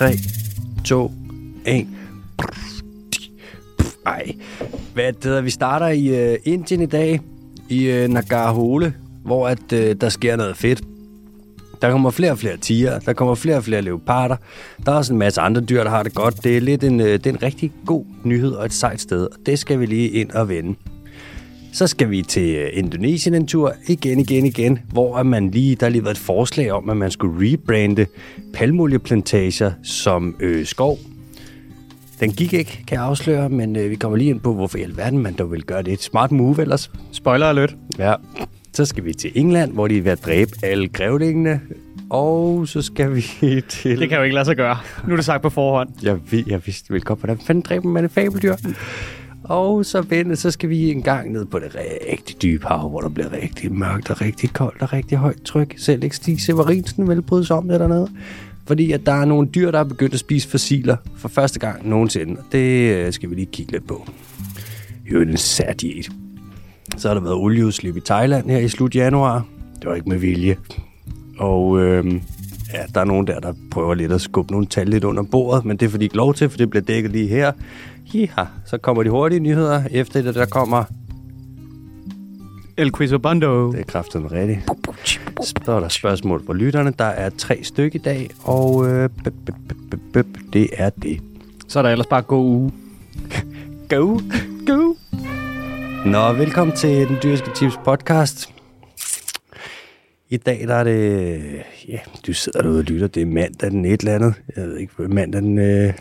3, 2, 1. Ej. Hvad det hedder, vi starter i uh, Indien i dag, i øh, uh, Nagarhole, hvor at, uh, der sker noget fedt. Der kommer flere og flere tiger, der kommer flere og flere leoparder. Der er også en masse andre dyr, der har det godt. Det er lidt en, uh, det er en rigtig god nyhed og et sejt sted, og det skal vi lige ind og vende. Så skal vi til Indonesien en tur, igen, igen, igen, hvor man lige, der har lige været et forslag om, at man skulle rebrande palmolieplantager som øh, skov. Den gik ikke, kan jeg afsløre, men øh, vi kommer lige ind på, hvorfor i alverden man dog vil gøre det. Et smart move ellers. Spoiler alert. Ja. Så skal vi til England, hvor de er ved at dræbe alle grævlingene. Og så skal vi til... Det kan jo ikke lade sig gøre. Nu er det sagt på forhånd. Jeg, ved, jeg vidste vel godt, hvordan fanden dræber man et fabeldyr. Og så, vende, så skal vi en gang ned på det rigtig dybe hav, hvor der bliver rigtig mørkt og rigtig koldt og rigtig højt tryk. Selv ikke Stig Severinsen vil bryde sig om det dernede. Fordi at der er nogle dyr, der er begyndt at spise fossiler for første gang nogensinde. Det øh, skal vi lige kigge lidt på. Jo, en sær diæt. Så har der været olieudslip i Thailand her i slut januar. Det var ikke med vilje. Og øh, ja, der er nogen der, der prøver lidt at skubbe nogle tal lidt under bordet, men det får de ikke lov til, for det bliver dækket lige her. Ja, så kommer de hurtige nyheder. Efter det, der kommer... El Quizobando. Det er kraften rigtigt. Så er der spørgsmål fra lytterne. Der er tre stykker i dag, og øh, det er det. Så er der ellers bare god uge. Go! Go! Nå, velkommen til Den Dyrske Tips podcast. I dag der er det... Ja, du sidder derude og lytter. Det er mandag den et eller andet. Jeg ved ikke, mandag den... Øh,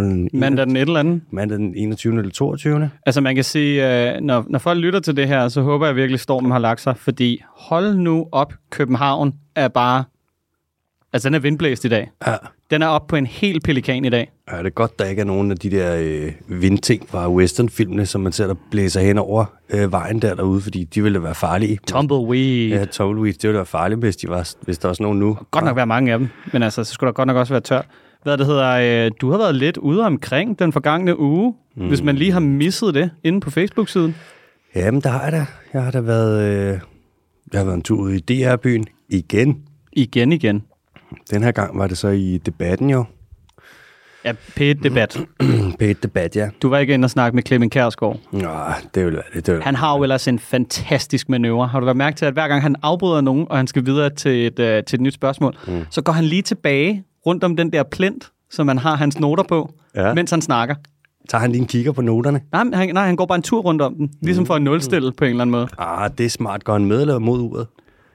den Mandag den et eller andet. Mandag den 21. eller 22. Altså man kan sige, øh, når, når folk lytter til det her, så håber jeg virkelig, stormen har lagt sig. Fordi hold nu op, København er bare... Altså den er vindblæst i dag. Ja. Den er op på en helt pelikan i dag. Ja, det er godt, der ikke er nogen af de der øh, vindting fra westernfilmene, som man ser, der blæser hen over øh, vejen der derude, fordi de ville være farlige. Tumbleweed. Ja, tumbleweed, det ville være farligt, hvis, de var, hvis der var sådan nogen nu. Godt nok være mange af dem, men altså, så skulle der godt nok også være tørt. Hvad det hedder, øh, du har været lidt ude omkring den forgangne uge, mm. hvis man lige har misset det inde på Facebook-siden. Jamen, der har jeg da. Jeg har da været, øh, jeg har været en tur ude i DR-byen igen. Igen, igen. Den her gang var det så i debatten jo. Ja, P1-debat. P1-debat, ja. Du var ikke inde og snakke med Clemen Kærsgaard. Nå, det vil være det. det. Han har jo ellers en fantastisk manøvre. Har du været mærke til, at hver gang han afbryder nogen, og han skal videre til et, uh, til et nyt spørgsmål, mm. så går han lige tilbage rundt om den der plint, som man har hans noter på, ja. mens han snakker. Tager han lige en kigger på noterne? Nej, han, nej, han går bare en tur rundt om den, ligesom mm. for at nulstille mm. på en eller anden måde. Ah, det er smart. Går han med eller mod uret?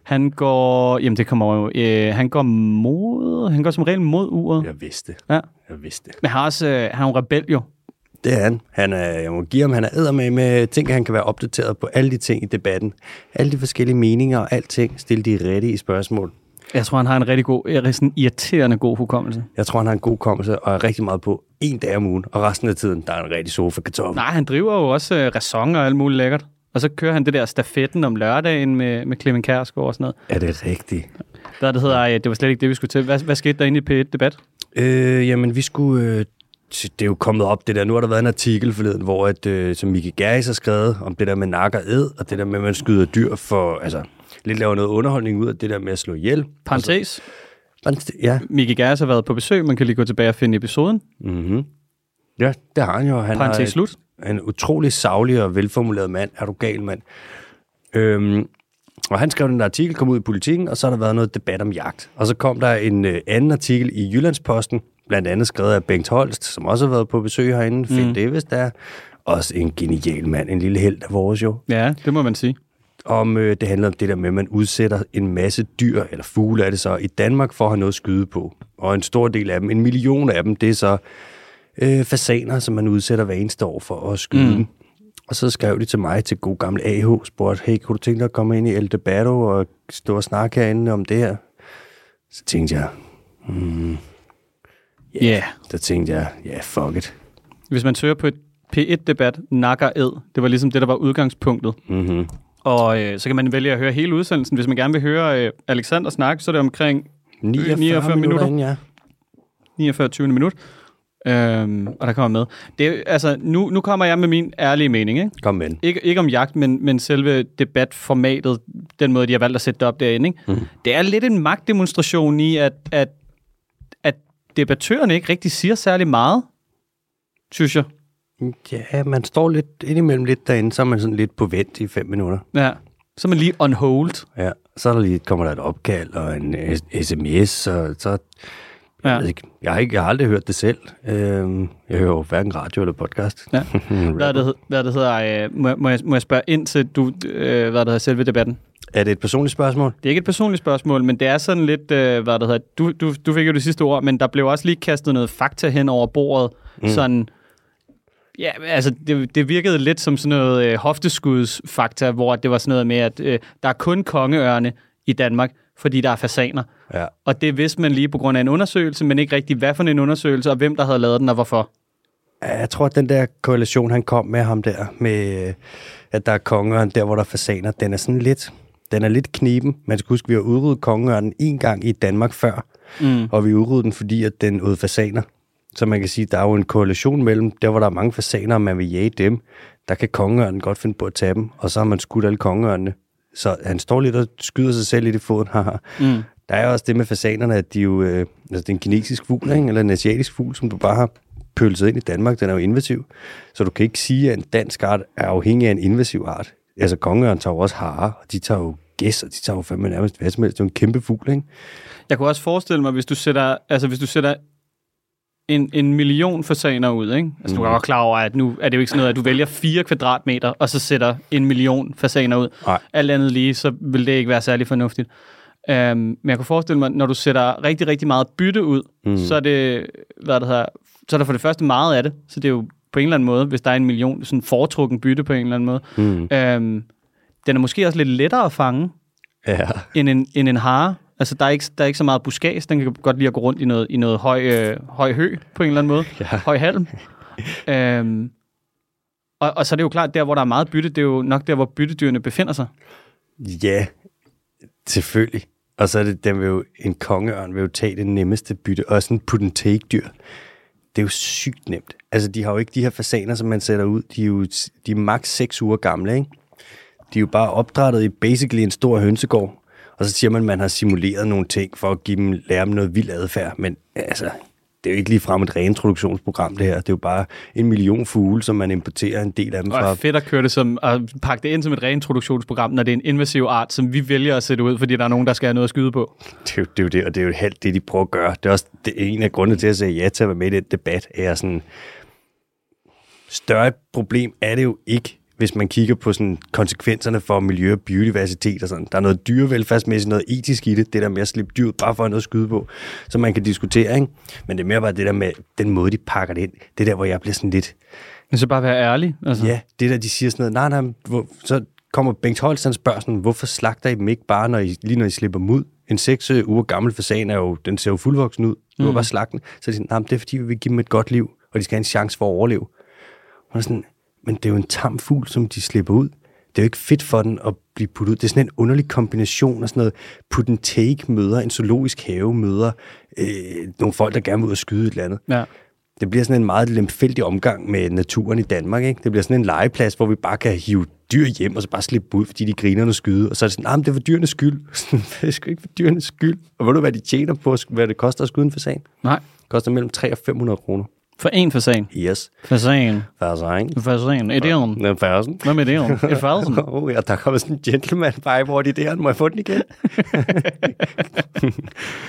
Han går, jamen det kommer jo, øh, han går mod, han går som regel mod uret. Jeg vidste Ja. Jeg vidste Men han er også, øh, han er jo rebel jo. Det er han. han er, jeg må give ham, han er æder med med ting, han kan være opdateret på alle de ting i debatten. Alle de forskellige meninger og alting. Stille de rigtige spørgsmål. Jeg tror, han har en rigtig god, øh, sådan irriterende god hukommelse. Jeg tror, han har en god kommelse og er rigtig meget på en dag om ugen. Og resten af tiden, der er en rigtig sofa kartoffel. Nej, han driver jo også øh, ræson og alt muligt lækkert. Og så kører han det der stafetten om lørdagen med, med Clemen Kærsgaard og sådan noget. Er det rigtigt? Hvad det hedder, øh, det var slet ikke det, vi skulle til. Hvad, hvad skete der inde i P1-debat? Øh, jamen, vi skulle... Øh, det er jo kommet op, det der. Nu har der været en artikel forleden, hvor at, øh, som Mikke Gerris har skrevet om det der med nak og ed, og det der med, at man skyder dyr for... Altså, lidt laver noget underholdning ud af det der med at slå ihjel. Parenthes. Altså, ja. Mikke Gerris har været på besøg. Man kan lige gå tilbage og finde episoden. Mm-hmm. Ja, det har han jo. Han Parenthes har slut. en utrolig savlig og velformuleret mand. Er du gal, mand? Øhm, og han skrev den der artikel, kom ud i politikken, og så har der været noget debat om jagt. Og så kom der en øh, anden artikel i Jyllandsposten, blandt andet skrevet af Bengt Holst, som også har været på besøg herinde. Mm. Finn Davis der. Også en genial mand, en lille held af vores jo. Ja, det må man sige. Om øh, det handler om det der med, at man udsætter en masse dyr, eller fugle er det så, i Danmark for at have noget at skyde på. Og en stor del af dem, en million af dem, det er så øh, fasaner, som man udsætter hver eneste år for at skyde mm. Og så skrev de til mig til god gammel AH, spurgte, hey, kunne du tænke dig at komme ind i El Debato og stå og snakke herinde om det her? Så tænkte jeg, hmm, Ja. Yeah. så tænkte jeg, ja, yeah, fuck it. Hvis man søger på et P1-debat, nakker ed, det var ligesom det, der var udgangspunktet. Mm-hmm. Og øh, så kan man vælge at høre hele udsendelsen. Hvis man gerne vil høre øh, Alexander snakke, så er det omkring 49, 49 minutter. Inden, ja. 49 20 minut. Øhm, og der kommer med. Det, altså, nu, nu kommer jeg med min ærlige mening. Ikke, Kom med. ikke, ikke om jagt, men, men selve debatformatet, den måde, de har valgt at sætte det op derinde. Ikke? Mm. Det er lidt en magtdemonstration i, at, at, at debattørerne ikke rigtig siger særlig meget, synes jeg. Ja, man står lidt indimellem lidt derinde, så er man sådan lidt på vent i fem minutter. Ja. Så er man lige on hold. Ja, så er der lige, kommer der et opkald og en sms, og så... Jeg, Ja. ved ikke, jeg, har ikke, jeg har aldrig hørt det selv. Øhm, jeg hører jo hverken radio eller podcast. Ja. Hvad det, hvad det hedder? Øh, må, jeg- må, jeg, må jeg spørge ind til du, øh, hvad det hedder, selve debatten? Er det et personligt spørgsmål? Det er ikke et personligt spørgsmål, men det er sådan lidt, øh, hvad det hedder, du, du, du fik jo det sidste ord, men der blev også lige kastet noget fakta hen over bordet, mm. sådan, ja, altså det, det virkede lidt som sådan noget øh, hofteskudsfakta, hvor det var sådan noget med, at øh, der er kun kongeørne i Danmark, fordi der er fasaner. Ja. Og det vidste man lige på grund af en undersøgelse, men ikke rigtig, hvad for en undersøgelse, og hvem der havde lavet den, og hvorfor. Ja, Jeg tror, at den der korrelation, han kom med ham der, med øh, at der er kongeørn der, hvor der er fasaner, den er sådan lidt, den er lidt kniben. Man skal huske, at vi har udryddet kongeørnen en gang i Danmark før, Mm. og vi udryddede den, fordi at den åd fasaner. Så man kan sige, at der er jo en korrelation mellem, der hvor der er mange fasaner, og man vil jage dem, der kan kongeørnen godt finde på at tage dem, og så har man skudt alle kongeørnene. Så han står lidt og skyder sig selv i foden. haha. Mm. Der er også det med fasanerne, at de jo, øh, altså det er en kinesisk fugl, ikke? eller en asiatisk fugl, som du bare har pølset ind i Danmark. Den er jo invasiv. Så du kan ikke sige, at en dansk art er afhængig af en invasiv art. Altså kongeørn tager jo også harer, og de tager jo gæs, og de tager jo fandme nærmest hvad som helst. Det er jo en kæmpe fugl, ikke? Jeg kunne også forestille mig, hvis du sætter, altså hvis du sætter en, en million fasaner ud, ikke? Altså, du er godt klar over, at nu er det jo ikke sådan noget, at du vælger 4 kvadratmeter, og så sætter en million fasaner ud. Nej. Alt andet lige, så vil det ikke være særlig fornuftigt. Um, men jeg kunne forestille mig, når du sætter rigtig, rigtig meget bytte ud, mm. så er det, hvad det hedder, så er der for det første meget af det, så det er jo på en eller anden måde, hvis der er en million, sådan foretrukken bytte på en eller anden måde. Mm. Um, den er måske også lidt lettere at fange, Ja. end en, end en hare. Altså, der er, ikke, der er ikke så meget buskads. Den kan godt lide at gå rundt i noget, i noget høj, øh, høj hø, på en eller anden måde. Ja. Høj halm. øhm, og, og så er det jo klart, der hvor der er meget bytte, det er jo nok der, hvor byttedyrene befinder sig. Ja, selvfølgelig. Og så er det, den vil jo, en kongeørn vil jo tage det nemmeste bytte. Og sådan en put and take dyr. Det er jo sygt nemt. Altså, de har jo ikke de her fasaner, som man sætter ud. De er jo de er maks 6 uger gamle, ikke? De er jo bare opdrettet i basically en stor hønsegård. Og så siger man, at man har simuleret nogle ting for at give dem, lære dem noget vild adfærd. Men altså, det er jo ikke lige frem et reintroduktionsprogram, det her. Det er jo bare en million fugle, som man importerer en del af dem Og fra. er fedt at køre det som, at pakke det ind som et reintroduktionsprogram, når det er en invasiv art, som vi vælger at sætte ud, fordi der er nogen, der skal have noget at skyde på. Det er, jo, det er jo det, og det er jo helt det, de prøver at gøre. Det er også det er en af grundene til at sige ja til at være med i den debat, er sådan, større et problem er det jo ikke, hvis man kigger på sådan konsekvenserne for miljø og biodiversitet og sådan. Der er noget dyrevelfærdsmæssigt, noget etisk i det, det der med at slippe dyret bare for at noget at skyde på, som man kan diskutere, ikke? Men det er mere bare det der med den måde, de pakker det ind. Det er der, hvor jeg bliver sådan lidt, Men så bare være ærlig. Altså. Ja, det der, de siger sådan noget, nej, nej, hvor, så kommer Bengt Holst, han spørger sådan, hvorfor slagter I dem ikke bare, når I, lige når I slipper dem ud? En seks øh, uger gammel fasan er jo, den ser jo fuldvoksen ud. Du mm. bare slagte den. Så er de sådan, nej, det er fordi, vi vil give dem et godt liv, og de skal have en chance for at overleve. Og sådan, men det er jo en tam fugl, som de slipper ud. Det er jo ikke fedt for den at blive puttet ud. Det er sådan en underlig kombination af sådan noget put and take møder, en zoologisk have møder, øh, nogle folk, der gerne vil ud og skyde et eller andet Ja. det bliver sådan en meget lemfældig omgang med naturen i Danmark. Ikke? Det bliver sådan en legeplads, hvor vi bare kan hive dyr hjem, og så bare slippe ud, fordi de griner og skyde. Og så er det sådan, nah, men det er for dyrenes skyld. Det er sgu ikke for dyrenes skyld. Og ved du, hvad de tjener på, hvad det koster at skyde en fasan? Nej. Det koster mellem 3 og 500 kroner. For en fasan. Yes. Fasan. Fasan. Fasan. Ideen. Den er fasen. Hvad med ideen? Et fasen. Oh, ja, der kommer sådan en gentleman vibe over der. Må jeg få den igen?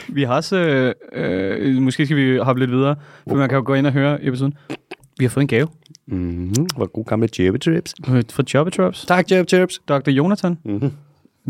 Vi har også, øh, øh, måske skal vi hoppe lidt videre, for man kan jo gå ind og høre episoden. Vi har fået en gave Mm-hmm. Hvor god gamle Jebbe Trips. fra Chubby Traps. Tak, Jebbe Trips. Dr. Jonathan. Mm-hmm.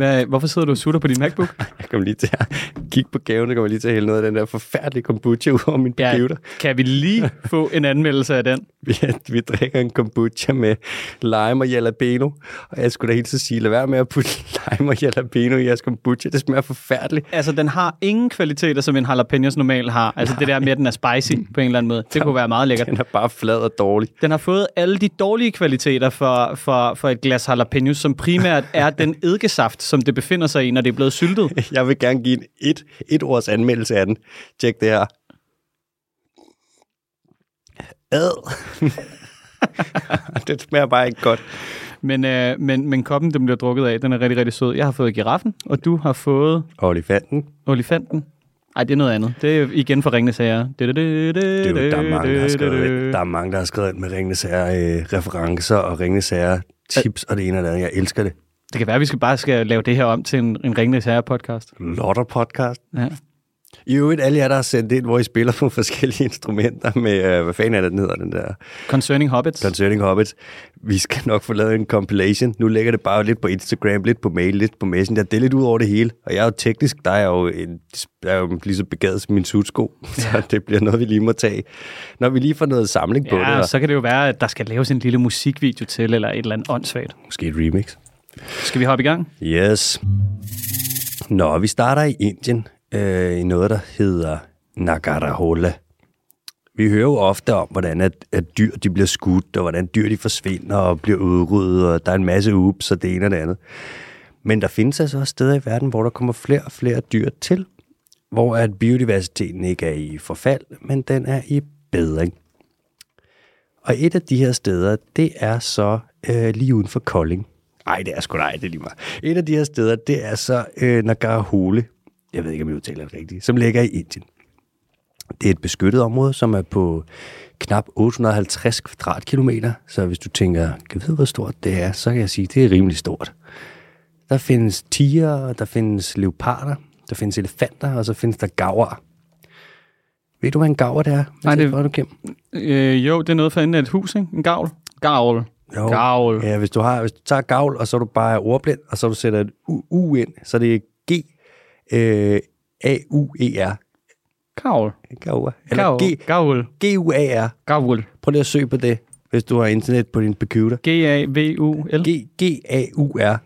Hvad, hvorfor sidder du og sutter på din MacBook? Jeg kommer lige til at kigge på gaven, og kommer lige til at hælde noget af den der forfærdelige kombucha ud over min computer. kan vi lige få en anmeldelse af den? Vi, vi drikker en kombucha med lime og jalapeno, og jeg skulle da helt så sige, lad være med at putte lime og jalapeno i jeres kombucha. Det smager forfærdeligt. Altså, den har ingen kvaliteter, som en jalapenos normalt har. Altså, det der med, at den er spicy på en eller anden måde. Det kunne være meget lækkert. Den er bare flad og dårlig. Den har fået alle de dårlige kvaliteter for, for, for et glas jalapenos, som primært er den eddikesaft, som det befinder sig i, når det er blevet syltet. Jeg vil gerne give en et, et års anmeldelse af den. Tjek det her. Ad. det smager bare ikke godt. Men, øh, men, men koppen, den bliver drukket af, den er rigtig, rigtig sød. Jeg har fået giraffen, og du har fået Olifanten. olifanten. Nej, det er noget andet. Det er igen for Ringnes Herre. Det, er jo, der, er mange, der, har skrevet, der er mange, der har skrevet med Ringnes Herre øh, referencer og Ringnes Herre tips og det ene og det andet. Jeg elsker det. Det kan være, at vi skal bare skal lave det her om til en, en Ringnes Herre podcast. Lotter podcast. Ja. I øvrigt, alle jer, der har sendt ind, hvor I spiller på forskellige instrumenter med, øh, hvad fanden er det, den hedder, den der? Concerning Hobbits. Concerning Hobbits. Vi skal nok få lavet en compilation. Nu ligger det bare lidt på Instagram, lidt på mail, lidt på Messenger. Det er lidt ud over det hele. Og jeg er jo teknisk, der er jo, en, der er jo lige så begavet som min sudsko. Så det bliver noget, vi lige må tage. Når vi lige får noget samling på ja, det. så kan det jo være, at der skal laves en lille musikvideo til, eller et eller andet åndssvagt. Måske et remix. Skal vi hoppe i gang? Yes. Nå, vi starter i Indien øh, i noget, der hedder Nagarahola. Vi hører jo ofte om, hvordan at, at dyr de bliver skudt, og hvordan dyr de forsvinder og bliver udryddet, og der er en masse ups og det ene og det andet. Men der findes altså også steder i verden, hvor der kommer flere og flere dyr til, hvor at biodiversiteten ikke er i forfald, men den er i bedring. Og et af de her steder, det er så øh, lige uden for Kolding. Nej, det er sgu nej, det er lige meget. Et af de her steder, det er så øh, Nagarhole, jeg ved ikke, om jeg udtaler det rigtigt, som ligger i Indien. Det er et beskyttet område, som er på knap 850 kvadratkilometer. Så hvis du tænker, kan vide, hvor stort det er, så kan jeg sige, at det er rimelig stort. Der findes tiger, der findes leoparder, der findes elefanter, og så findes der gaver. Ved du, hvad en gaver det er? Nej, det- er du? Øh, jo, det er noget for enden af et hus, ikke? En gavl. Gavl. Jo. Gavl. Ja, hvis du, har, hvis du tager gavl, og så er du bare ordblind, og så du sætter et U, U ind, så det er G, øh, A-U-E-R. Gavl. Gavl. Eller Gavl. G, Gavl. G-U-A-R. Gavl. Prøv lige at søge på det, hvis du har internet på din computer. G-A-V-U-L. G- G-A-U-R.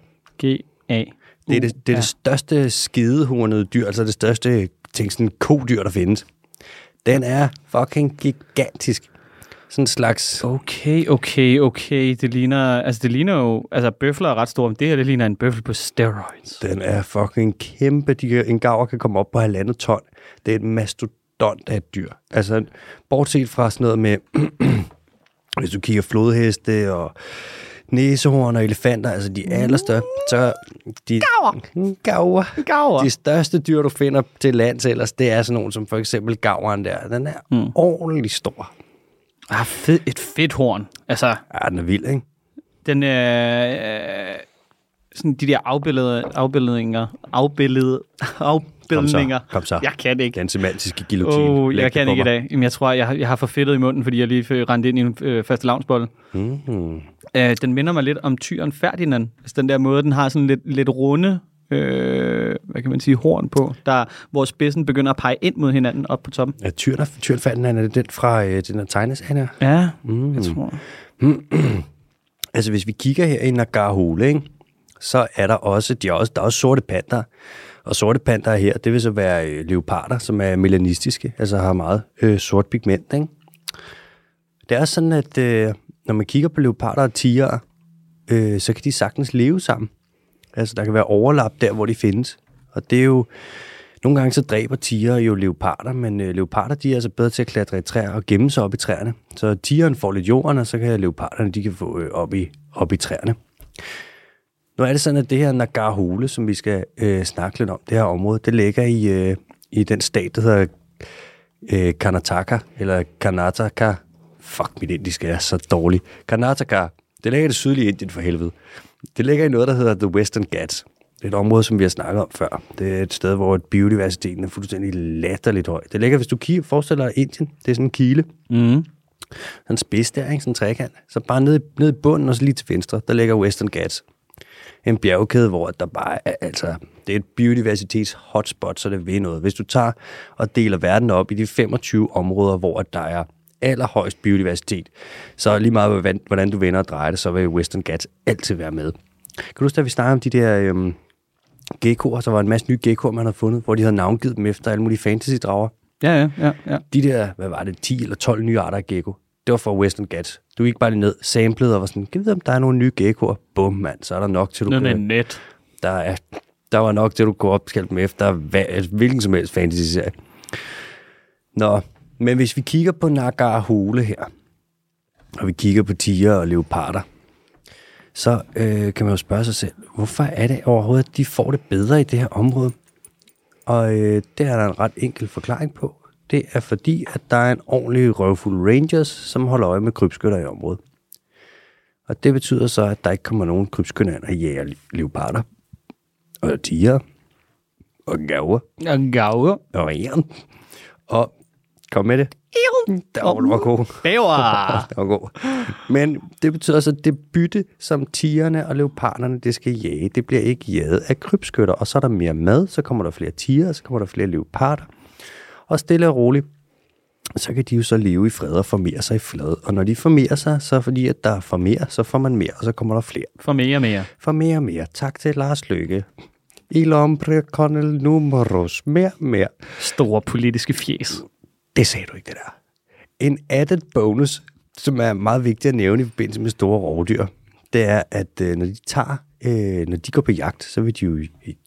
G-A. Det er det, det, er det største skidehornede dyr, altså det største tænk, sådan, kodyr, der findes. Den er fucking gigantisk. Sådan en slags... Okay, okay, okay. Det ligner, altså det ligner jo, altså bøfler er ret store, men det her, det ligner en bøffel på steroids. Den er fucking kæmpe. De kan, en gaver kan komme op på halvandet ton. Det er et mastodont af et dyr. Altså, bortset fra sådan noget med, hvis du kigger flodheste og næsehorn og elefanter, altså de allerstørste, så de... Gaver! Gaver. Gaver. De største dyr, du finder til lands ellers, det er sådan nogle som for eksempel gaveren der. Den er mm. ordentligt stor. Ah, fed, et fedt horn. Altså, Ja, den er vild, ikke? den er... Øh, sådan de der afbillede, afbildninger, afbillede, afbildninger. Kom så. Jeg kan ikke. Den semantiske guillotine. Læg jeg kan ikke i dag. Jamen, jeg tror, jeg har, jeg har for fedtet i munden, fordi jeg lige øh, rendte ind i en øh, faste lavnsbolle. Mm-hmm. Øh, den minder mig lidt om tyren Ferdinand. Altså den der måde, den har sådan lidt, lidt runde, øh, hvad kan man sige, horn på, der, hvor spidsen begynder at pege ind mod hinanden op på toppen. Ja, fandt han, er det den fra øh, den her tegneserie her? Ja, Mm. jeg tror. Altså, hvis vi kigger her i Nagarhole, ikke, så er der også, de er også, der er også sorte panter. Og sorte panter her, det vil så være øh, leoparder, som er melanistiske, altså har meget øh, sort pigment. Ikke? Det er sådan, at øh, når man kigger på leoparder og tiger, øh, så kan de sagtens leve sammen. Altså, der kan være overlap der, hvor de findes. Og det er jo... Nogle gange så dræber tiger jo leoparder, men øh, leoparder de er altså bedre til at klatre i træer og gemme sig op i træerne. Så tigeren får lidt jorden, og så kan leoparderne de kan få øh, op, i, op i træerne. Nu er det sådan, at det her Nagarhole, som vi skal øh, snakke lidt om, det her område, det ligger i, øh, i den stat, der hedder øh, Karnataka, eller Karnataka. Fuck, mit indiske er så dårligt. Karnataka, det ligger i det sydlige Indien for helvede. Det ligger i noget, der hedder The Western Ghats. Det er et område, som vi har snakket om før. Det er et sted, hvor biodiversiteten er fuldstændig latterligt høj. Det ligger, hvis du kigger, forestiller dig Indien, det er sådan en kile, Mm. sådan spids der, ikke? sådan en trekant. Så bare ned, ned i bunden og så lige til venstre, der ligger Western Ghats. En bjergkæde, hvor der bare er, altså, det er et biodiversitets hotspot, så det ved noget. Hvis du tager og deler verden op i de 25 områder, hvor der er allerhøjst biodiversitet, så lige meget, hvordan- hvordan du vender og drejer det, så vil Western Ghats altid være med. Kan du huske, da vi snakkede om de der øhm, geckoer, så var en masse nye geckoer, man havde fundet, hvor de havde navngivet dem efter alle mulige fantasy-drager Ja, ja, ja, ja. de der, hvad var det, 10 eller 12 nye arter af gecko, det var fra Western Ghats. Du gik bare lige ned, samplede og var sådan, kan vi vide, om der er nogle nye geckoer? Bum, mand, så er der nok til, du med kan, net. der, er, der var nok til, du kunne opskælde dem efter hvad, hvilken som helst fantasy-serie. Nå, men hvis vi kigger på Nagarhole her, og vi kigger på tiger og leoparder, så øh, kan man jo spørge sig selv, hvorfor er det overhovedet, at de får det bedre i det her område? Og øh, det er der en ret enkel forklaring på. Det er fordi, at der er en ordentlig røvfuld rangers, som holder øje med krybskytter i området. Og det betyder så, at der ikke kommer nogen krybskytter ind og jager leoparder, og tiger, og gaver, Og gave. og æren. Og kom med det. Der var var god. Bæver. Det var god. Men det betyder så, at det bytte, som tigerne og leoparderne, det skal jage, det bliver ikke jaget af krybskytter. Og så er der mere mad, så kommer der flere tiger, så kommer der flere leoparder. Og stille og roligt, så kan de jo så leve i fred og formere sig i flad. Og når de formerer sig, så fordi at der er for mere, så får man mere, og så kommer der flere. For mere mere. For mere mere. Tak til Lars Løkke. Il hombre con el números. Mere, mere. Store politiske fjes. Det sagde du ikke, det der. En added bonus, som er meget vigtig at nævne i forbindelse med store rovdyr, det er, at øh, når de tager, øh, når de går på jagt, så vil de jo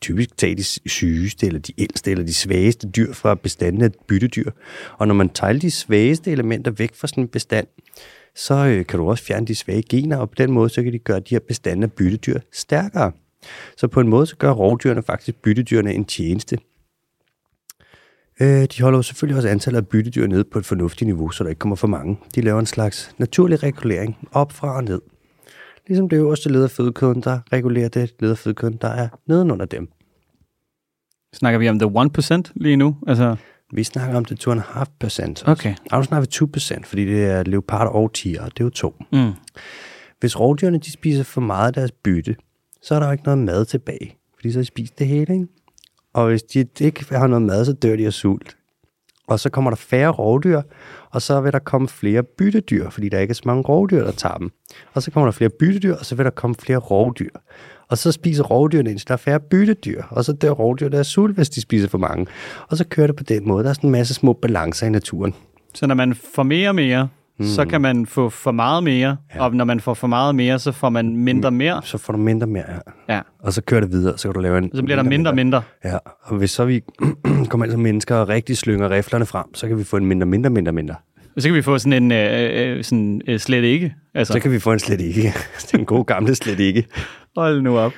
typisk tage de sygeste, eller de ældste, eller de svageste dyr fra bestanden af byttedyr. Og når man tager de svageste elementer væk fra sådan en bestand, så øh, kan du også fjerne de svage gener, og på den måde, så kan de gøre de her bestande af byttedyr stærkere. Så på en måde, så gør rovdyrene faktisk byttedyrene en tjeneste. Øh, de holder jo selvfølgelig også antallet af byttedyr nede på et fornuftigt niveau, så der ikke kommer for mange. De laver en slags naturlig regulering op fra og ned. Ligesom det øverste led af fødekæden, der regulerer det led af fødekæden, der er nedenunder dem. Snakker vi om the 1% lige nu? Altså, Vi snakker om det 2,5 procent. okay. Og nu snakker vi 2 procent, fordi det er leoparder og tiger, og det er jo to. Mm. Hvis rovdyrene de spiser for meget af deres bytte, så er der jo ikke noget mad tilbage, fordi så har de spist det hele, ikke? Og hvis de ikke har noget mad, så dør de af sult. Og så kommer der færre rovdyr, og så vil der komme flere byttedyr, fordi der ikke er så mange rovdyr, der tager dem. Og så kommer der flere byttedyr, og så vil der komme flere rovdyr. Og så spiser rovdyrene, indtil der er færre byttedyr. Og så dør rovdyrene af sult, hvis de spiser for mange. Og så kører det på den måde. Der er sådan en masse små balancer i naturen. Så når man får mere og mere, mm. så kan man få for meget mere, ja. og når man får for meget mere, så får man mindre mere. Så får du mindre mere, ja. Ja. Og så kører det videre, så kan du lave en... Så bliver der mindre og mindre. Ja, og hvis så vi kommer ind som mennesker og rigtig slynger riflerne frem, så kan vi få en mindre, mindre, mindre, mindre. Og så kan vi få sådan en øh, øh, sådan, øh, slet ikke. Altså, Så kan vi få en slet ikke. Den gode gamle slet ikke. hold nu op.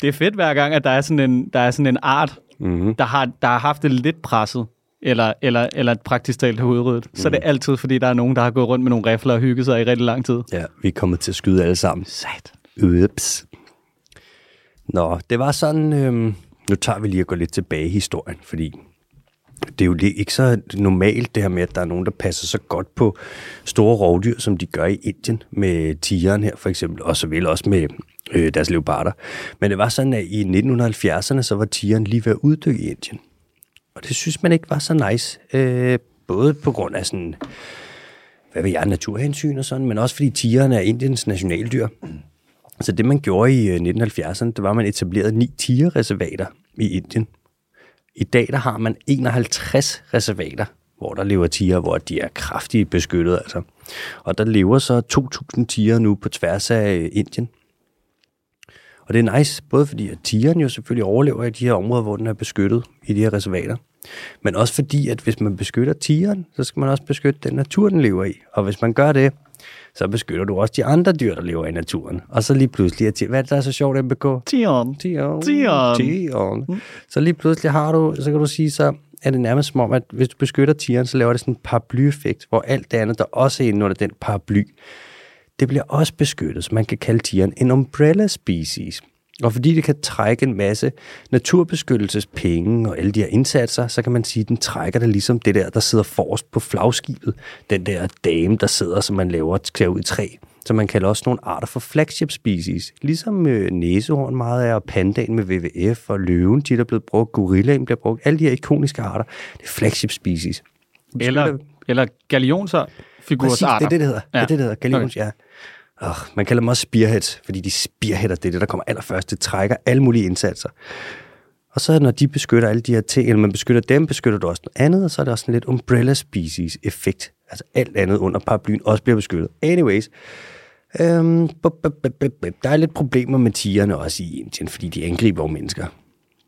Det er fedt hver gang, at der er sådan en, der er sådan en art, Mm-hmm. der har, der har haft det lidt presset, eller, eller, eller praktisk talt hovedrødt. Mm. Så er det altid, fordi der er nogen, der har gået rundt med nogle rifler og hygget sig i rigtig lang tid. Ja, vi er kommet til at skyde alle sammen. Sat. Ups. Nå, det var sådan... Øhm, nu tager vi lige at gå lidt tilbage i historien, fordi det er jo ikke så normalt det her med, at der er nogen, der passer så godt på store rovdyr, som de gør i Indien med tigeren her for eksempel, og så vel også med øh, deres leoparder. Men det var sådan, at i 1970'erne, så var tigeren lige ved at uddø i Indien. Og det synes man ikke var så nice. Øh, både på grund af sådan, hvad ved jeg, naturhensyn og sådan, men også fordi tigeren er Indiens nationaldyr. Så det, man gjorde i øh, 1970'erne, det var, at man etablerede ni tigerreservater i Indien. I dag der har man 51 reservater, hvor der lever tiger, hvor de er kraftigt beskyttet. Altså. Og der lever så 2.000 tiger nu på tværs af øh, Indien. Og det er nice, både fordi at tigeren jo selvfølgelig overlever i de her områder, hvor den er beskyttet i de her reservater. Men også fordi, at hvis man beskytter tigeren, så skal man også beskytte den natur, den lever i. Og hvis man gør det, så beskytter du også de andre dyr, der lever i naturen. Og så lige pludselig, er hvad er det, der er så sjovt, MBK? Tion. Tigeren. Tigeren. Tigeren. Så lige pludselig har du, så kan du sige, så er det nærmest som om, at hvis du beskytter tigeren, så laver det sådan en paraply-effekt, hvor alt det andet, der også er inde under den paraply, det bliver også beskyttet, så man kan kalde tigeren en umbrella species. Og fordi det kan trække en masse naturbeskyttelsespenge og alle de her indsatser, så kan man sige, at den trækker det ligesom det der, der sidder forrest på flagskibet. Den der dame, der sidder, som man laver til ud i træ. Så man kalder også nogle arter for flagship species. Ligesom øh, næsehorn meget er, og pandaen med WWF, og løven, der er blevet brugt, gorillaen bliver brugt. Alle de her ikoniske arter, det er flagship species. Eller, eller Præcis, figursarter. det er det, det hedder. Ja. Det er det, det hedder. Galions, okay. ja. Oh, man kalder dem også spearheads, fordi de spearheader, det er det, der kommer allerførst. Det trækker alle mulige indsatser. Og så når de beskytter alle de her ting, eller man beskytter dem, beskytter du også noget andet, og så er der også en lidt umbrella species effekt. Altså alt andet under paraplyen også bliver beskyttet. Anyways, øhm, bup, bup, bup, bup, bup. der er lidt problemer med tigerne også i Indien, fordi de angriber jo mennesker,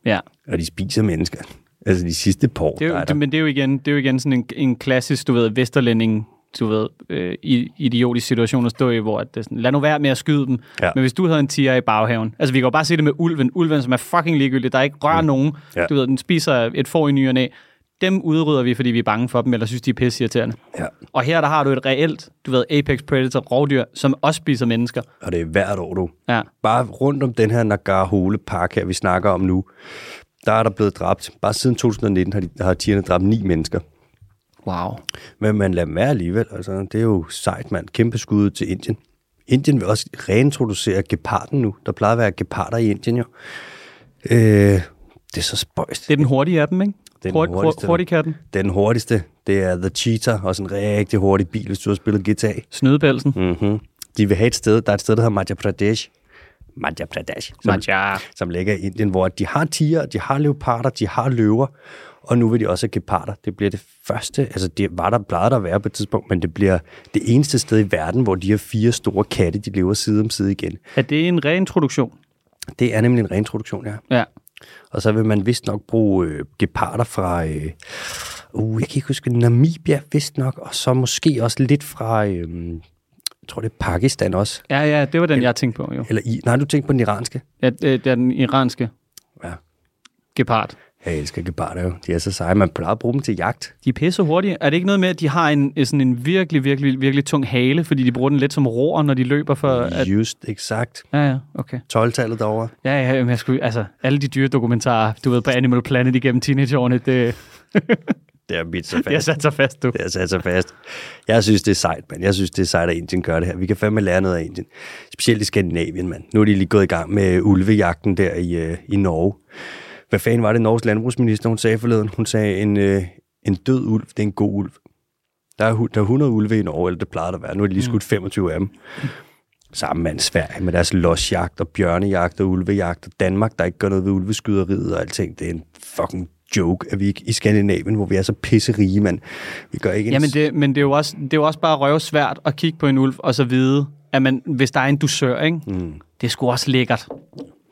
Ja. og de spiser mennesker. Altså de sidste par år, Det er der jo, er der. det, men det er jo igen, det er jo igen sådan en, en klassisk, du ved, vesterlænding du ved, øh, idiotisk situation at stå i, hvor at det er sådan, lad nu være med at skyde dem. Ja. Men hvis du havde en tiger i baghaven, altså vi kan jo bare se det med ulven, ulven som er fucking ligegyldig, der ikke rører mm. nogen, Ja. du ved, den spiser et får i ny og næ. dem udrydder vi, fordi vi er bange for dem, eller synes, de er pisse irriterende. Ja. Og her der har du et reelt, du ved, apex predator, rovdyr, som også spiser mennesker. Og det er hvert år, du. Ja. Bare rundt om den her Nagarhole Park her, vi snakker om nu, der er der blevet dræbt. Bare siden 2019 har, de, har tigerne dræbt ni mennesker. Wow. Men man lader dem være alligevel. Altså, det er jo sejt, mand. Kæmpe skud til Indien. Indien vil også reintroducere geparden nu. Der plejer at være geparder i Indien, jo. Øh, det er så spøjst. Det er den hurtige af dem, ikke? Det er den Hurt, hurtigste. Hurtigkatten. Den hurtigste, det er The Cheetah, også en rigtig hurtig bil, hvis du har spillet GTA. Snydepelsen. Mm. Mm-hmm. De vil have et sted, der er et sted, der hedder Madhya Pradesh. Madhya Pradesh. Som, Madhya. som ligger i Indien, hvor de har tiger, de har leoparder, de har løver, og nu vil de også have geparder. Det bliver det første, altså det var der, plejede der at være på et tidspunkt, men det bliver det eneste sted i verden, hvor de her fire store katte, de lever side om side igen. Er det en reintroduktion? Det er nemlig en reintroduktion, ja. Ja. Og så vil man vist nok bruge øh, geparder fra, øh, uh, jeg kan ikke huske, Namibia vist nok, og så måske også lidt fra, øh, jeg tror det er Pakistan også. Ja, ja, det var den, jeg tænkte på, jo. Eller nej, du tænkte på den iranske. Ja, det er den iranske Ja. gepard. Jeg elsker geparder jo. De er så seje. Man plejer at bruge dem til jagt. De er pisse hurtige. Er det ikke noget med, at de har en, sådan en virkelig, virkelig, virkelig tung hale, fordi de bruger den lidt som roer, når de løber for... At... Just, exakt. Ja, ja, okay. 12-tallet derovre. Ja, ja, men jeg skulle, altså, alle de dyre dokumentarer, du ved, på Animal Planet igennem teenageårene, det, Det er bidt så det har fast. sat sig fast, du. Det er sat sig fast. Jeg synes, det er sejt, mand. Jeg synes, det er sejt, at Indien gør det her. Vi kan fandme lære noget af Indien. Specielt i Skandinavien, mand. Nu er de lige gået i gang med ulvejagten der i, øh, i Norge. Hvad fanden var det, Norges landbrugsminister, hun sagde forleden? Hun sagde, en, øh, en død ulv, det er en god ulv. Der er, der er 100 ulve i Norge, eller det plejer der at være. Nu er de lige skudt 25 af dem. Sammen med Sverige med deres losjagt og bjørnejagt og ulvejagt. Og Danmark, der ikke gør noget ved ulveskyderiet og alting. Det er en fucking joke, at vi ikke i Skandinavien, hvor vi er så pisserige, mand. Vi gør ikke en Jamen, det, men det er, jo også, det er jo også bare røvsvært at kigge på en ulv, og så vide, at man, hvis der er en dusør, ikke? Mm. det er sgu også lækkert.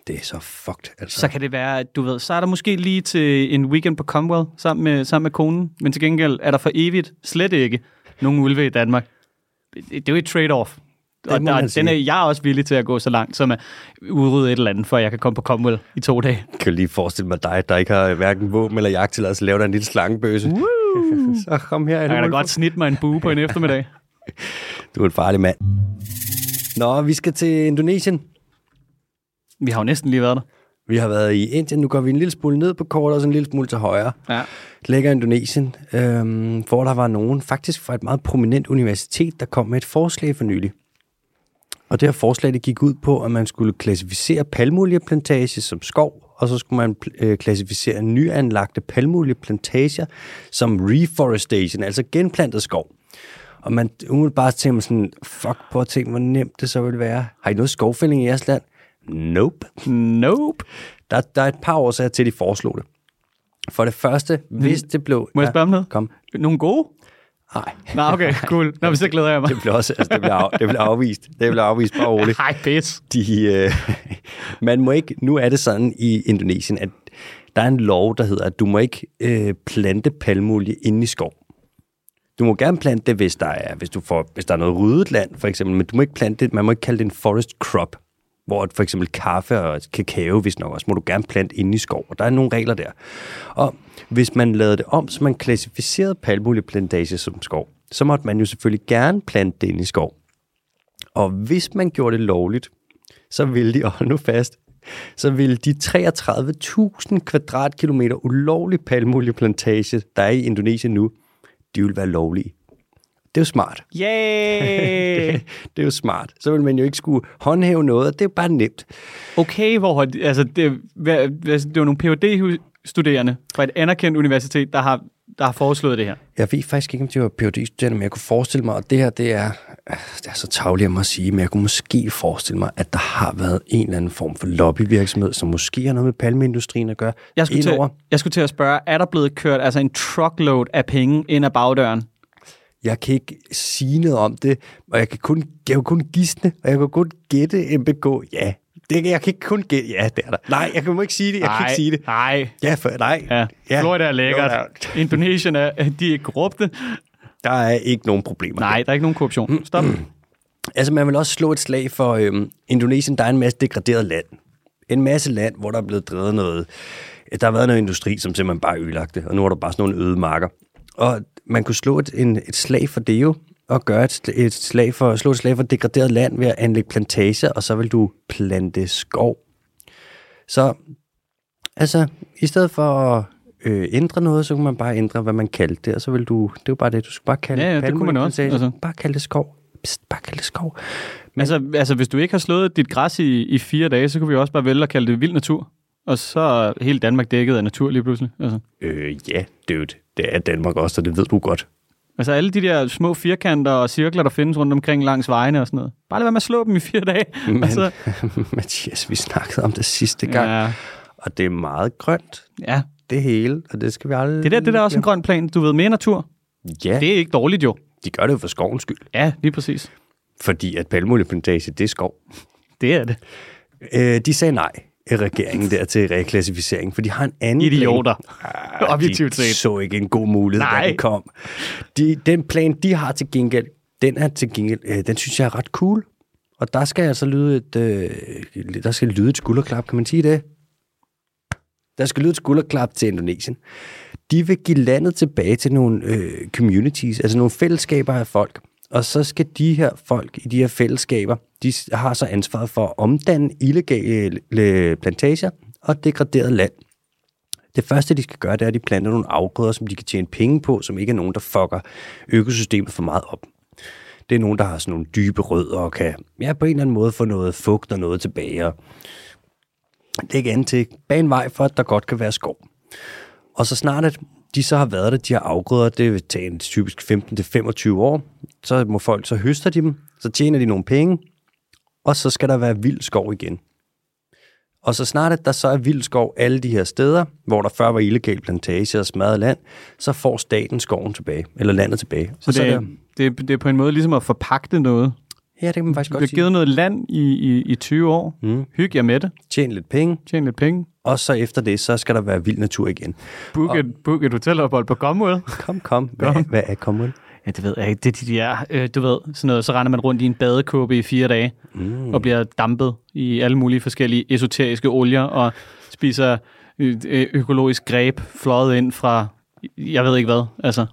Det er så fucked, altså. Så kan det være, at du ved, så er der måske lige til en weekend på Comwell sammen med, sammen med konen, men til gengæld er der for evigt slet ikke nogen ulve i Danmark. Det, er jo et trade-off. Og der, den sige. er jeg er også villig til at gå så langt, som at udrydde et eller andet, for at jeg kan komme på Comwell i to dage. Jeg kan lige forestille mig dig, der ikke har hverken våben eller jagt til at lave dig en lille slangebøse. så kom her. Jeg kan da godt snitte mig en bue på en eftermiddag. Du er en farlig mand. Nå, vi skal til Indonesien. Vi har jo næsten lige været der. Vi har været i Indien. Nu går vi en lille smule ned på kortet, og så en lille smule til højre. Ja. Ligger Indonesien, øhm, hvor der var nogen, faktisk fra et meget prominent universitet, der kom med et forslag for nylig. Og det her forslag, det gik ud på, at man skulle klassificere palmolieplantage som skov, og så skulle man øh, klassificere nyanlagte palmolieplantager som reforestation, altså genplantet skov. Og man umiddelbart tænker man sådan, fuck, prøv at tænke, hvor nemt det så vil være. Har I noget skovfældning i jeres land? Nope. Nope. Der, der er et par årsager til, at de foreslog det. For det første, hvis det blev... Må jeg spørge om noget? Kom. Nogle gode? Nej, Nå, okay, cool. Nå, men så glæder jeg mig. det blev også altså, det blev, af, det blev afvist. Det blev afvist, bare roligt. Hej, pis. De, øh, man må ikke, nu er det sådan i Indonesien, at der er en lov, der hedder, at du må ikke øh, plante palmolie inde i skov. Du må gerne plante det, hvis der er, hvis du får, hvis der er noget ryddet land, for eksempel, men du må ikke plante det, man må ikke kalde det en forest crop, hvor for eksempel kaffe og kakao, hvis nok også, må du gerne plante inde i skov, og der er nogle regler der. Og hvis man lavede det om, så man klassificerede palmolieplantage som skov, så måtte man jo selvfølgelig gerne plante det inde i skov. Og hvis man gjorde det lovligt, så ville de, holde nu fast, så ville de 33.000 kvadratkilometer ulovlig palmolieplantage, der er i Indonesien nu, de vil være lovlige. Det er jo smart. Yay! Det er jo smart. Så vil man jo ikke skulle håndhæve noget, og det er bare nemt. Okay, hvor altså, det, hvad, hvad- det var nogle phd studerende fra et anerkendt universitet, der har, der har foreslået det her. Jeg ved faktisk ikke, om de var phd studerende men jeg kunne forestille mig, og det her, det er, det er så tavligt af mig at sige, men jeg kunne måske forestille mig, at der har været en eller anden form for lobbyvirksomhed, som måske har noget med palmeindustrien at gøre. Jeg skulle, til, jeg skulle til at spørge, er der blevet kørt altså en truckload af penge ind ad bagdøren? Jeg kan ikke sige noget om det, og jeg kan kun, jeg kan kun gisne, og jeg kan kun gætte MBK. Ja, det, jeg kan ikke kun gætte. Ja, det er der. Nej, jeg kan ikke sige det. Jeg kan ikke sige det. Nej. Ja, for, nej. Ja. ja. Florida er lækkert. Jo, Indonesien er, de er korrupte. Der er ikke nogen problemer. Nej, der er ikke nogen korruption. Stop. Altså, man vil også slå et slag for øhm, Indonesien. Der er en masse degraderet land. En masse land, hvor der er blevet drevet noget... Der har været noget industri, som simpelthen bare ødelagt det, og nu er der bare sådan nogle øde marker. Og man kunne slå et, en, et slag for det jo, og gøre et, et slag for, slå et slag for degraderet land ved at anlægge plantager, og så vil du plante skov. Så altså, i stedet for at øh, ændre noget, så kan man bare ændre, hvad man kaldte det, og så vil du, det er jo bare det, du skal bare kalde Ja, ja, det kunne man også, altså. Bare kalde det skov. Psst, bare kalde det skov. Altså, altså, hvis du ikke har slået dit græs i, i fire dage, så kunne vi også bare vælge at kalde det vild natur. Og så er hele Danmark dækket af natur lige pludselig. Altså, Øh, ja, dude, det er Danmark også, og det ved du godt. altså alle de der små firkanter og cirkler, der findes rundt omkring langs vejene og sådan noget. Bare lad være med at slå dem i fire dage. Men, Altså, Mathias, vi snakkede om det sidste gang, ja. og det er meget grønt, ja. det hele, og det skal vi aldrig... Det der, det der er også en grøn plan. Du ved, mere natur. Ja, Det er ikke dårligt jo. de gør det jo for skovens skyld, Ja, lige præcis. fordi at palmolieplantage, det er skov. Det er det. Øh, de sagde nej regeringen der til reklassificering, for de har en anden Idioter. plan. Objektivt de set. så ikke en god mulighed, Nej. da den kom. De, den plan, de har til gengæld, den er til gengæld, øh, den synes jeg er ret cool. Og der skal altså lyde et, øh, der skal lyde et skulderklap, kan man sige det? Der skal lyde et skulderklap til Indonesien. De vil give landet tilbage til nogle øh, communities, altså nogle fællesskaber af folk. Og så skal de her folk i de her fællesskaber, de har så ansvaret for at omdanne illegale plantager og degraderet land. Det første, de skal gøre, det er, at de planter nogle afgrøder, som de kan tjene penge på, som ikke er nogen, der fucker økosystemet for meget op. Det er nogen, der har sådan nogle dybe rødder og kan ja, på en eller anden måde få noget fugt og noget tilbage. Og lægge an til en vej for, at der godt kan være skov. Og så snart at de så har været der, de her afgrøder, det vil tage en typisk 15-25 år, så må folk så høster de dem, så tjener de nogle penge, og så skal der være vild skov igen. Og så snart at der så er vild skov alle de her steder, hvor der før var illegal plantage og smadret land, så får staten skoven tilbage, eller landet tilbage. Så og så det, er er, det, det er på en måde ligesom at forpagte noget. ja, det kan man faktisk Du godt har sige. givet noget land i, i, i 20 år. Mm. Hygge jer med det. Tjene lidt penge, Tjene lidt penge. og så efter det, så skal der være vild natur igen. Book et, book et hotelophold på Commonwealth. Kom, kom. Hvad, Kom. hvad er kommet? Ja, det ved jeg ikke. Det er de der, øh, du ved, sådan noget, så render man rundt i en badekåbe i fire dage, mm. og bliver dampet i alle mulige forskellige esoteriske olier, og spiser økologisk greb fløjet ind fra, jeg ved ikke hvad, altså,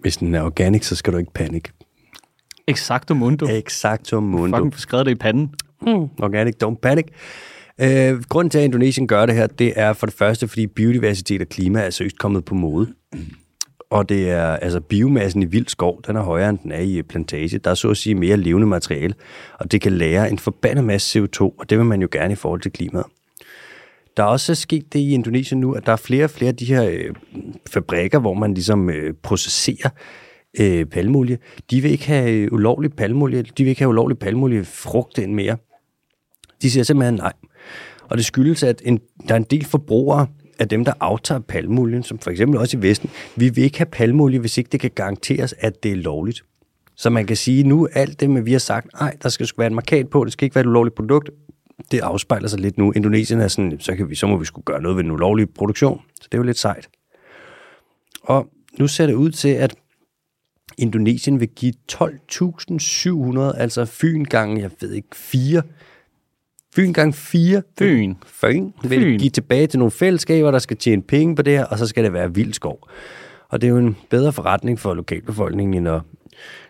Hvis den er organic, så skal du ikke panik. exakt mundo. Exacto mundo. Fucking skrevet det i panden. Mm, organic, don't panic. Øh, grunden til, at Indonesien gør det her, det er for det første, fordi biodiversitet og klima er seriøst kommet på mode. Og det er, altså biomassen i vild skov, den er højere, end den er i plantage. Der er så at sige mere levende materiale, og det kan lære en forbandet masse CO2, og det vil man jo gerne i forhold til klimaet. Der er også sket det i Indonesien nu, at der er flere og flere af de her øh, fabrikker, hvor man ligesom øh, processerer øh, palmolie. Øh, de vil ikke have ulovlig palmolie, de vil ikke have ulovlig palmoliefrugt end mere. De siger simpelthen nej. Og det skyldes, at en, der er en del forbrugere af dem, der aftager palmolien, som for eksempel også i Vesten, vi vil ikke have palmolie, hvis ikke det kan garanteres, at det er lovligt. Så man kan sige, nu alt det med, vi har sagt, nej, der skal sgu være en markat på, det skal ikke være et ulovligt produkt, det afspejler sig lidt nu. Indonesien er sådan, så, kan vi, så må vi skulle gøre noget ved den ulovlige produktion. Så det er jo lidt sejt. Og nu ser det ud til, at Indonesien vil give 12.700, altså Fyn gange, jeg ved ikke, fire. Fyn gange fire. Fyn. Fyn. Vil give tilbage til nogle fællesskaber, der skal tjene penge på det her, og så skal det være vild skov. Og det er jo en bedre forretning for lokalbefolkningen, end at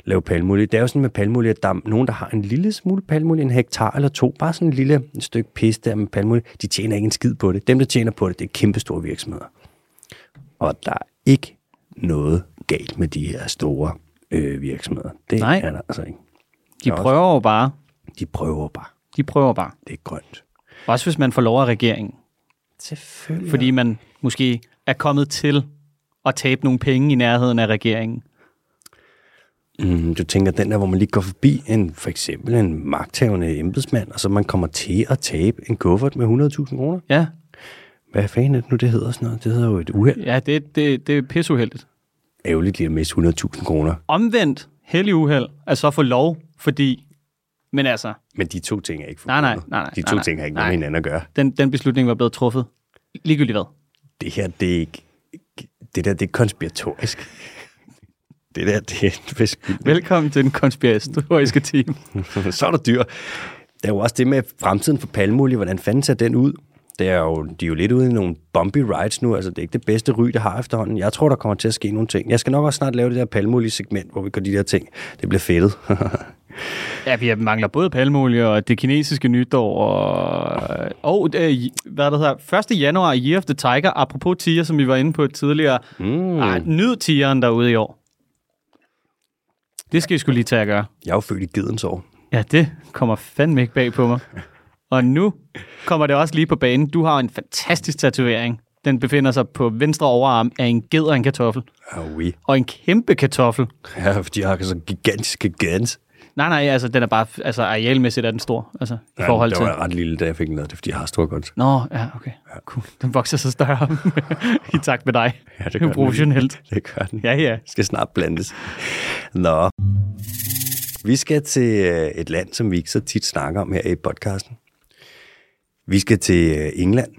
lave palmolie. Det er jo sådan med palmolie, at der er nogen, der har en lille smule palmolie, en hektar eller to, bare sådan en lille et stykke pis der med palmolie, de tjener ikke en skid på det. Dem, der tjener på det, det er kæmpe store virksomheder. Og der er ikke noget galt med de her store øh, virksomheder. Det Nej. er der altså ikke. De prøver jo bare. De prøver bare. De prøver bare. Det er grønt. Også hvis man får lov af regeringen. Selvfølgelig. Fordi man måske er kommet til at tabe nogle penge i nærheden af regeringen. Mm, du tænker den der, hvor man lige går forbi en, for eksempel en magthavende embedsmand, og så man kommer til at tabe en kuffert med 100.000 kroner. Ja, Hvad fanden er det nu, det hedder sådan noget? Det hedder jo et uheld. ja det, det, det er pisseuheldigt. Ærgerligt lige at miste 100.000 kroner. Omvendt heldig uheld er så få lov, fordi... Men altså, Men de to ting er ikke Nej, nej, forbundet. nej, nej, De to nej, ting har ikke nej. noget med hinanden at gøre. den, den beslutning var blevet truffet. Ligegyldigt hvad. Det her, det er ikke... Det der, det er konspiratorisk. Det der, det er beskyldning. Velkommen til den konspiratoriske team. så er der dyr. Der er jo også det med fremtiden for palmolie. Hvordan fanden ser den ud? Det er jo, de er jo lidt ude i nogle bumpy rides nu. Altså, det er ikke det bedste ry, det har efterhånden. Jeg tror, der kommer til at ske nogle ting. Jeg skal nok også snart lave det der palmolie-segment, hvor vi gør de der ting. Det bliver fedtet. ja, vi mangler både palmolie og det kinesiske nytår. Og, og øh, hvad der hedder, 1. januar, Year of the Tiger. Apropos tiger, som vi var inde på tidligere. Mm. Ej, nyd tigeren derude i år. Det skal I skulle lige tage at gøre. Jeg er jo født i gedens år. Ja, det kommer fandme ikke bag på mig. Og nu kommer det også lige på banen. Du har en fantastisk tatovering. Den befinder sig på venstre overarm af en ged og en kartoffel. Ah, oui. Og en kæmpe kartoffel. Ja, fordi jeg har så gigantiske gans. Nej, nej, altså den er bare, altså arealmæssigt er den stor, altså i ja, forhold til... det var ret lille, da jeg fik den lavet, det er fordi, jeg har stor godt. Nå, ja, okay. Ja. Cool. Den vokser så større i takt med dig. Ja, det gør Professionelt. Den. Det gør den. Ja, ja. Skal snart blandes. Nå. Vi skal til øh, et land, som vi ikke så tit snakker om her i podcasten. Vi skal til øh, England.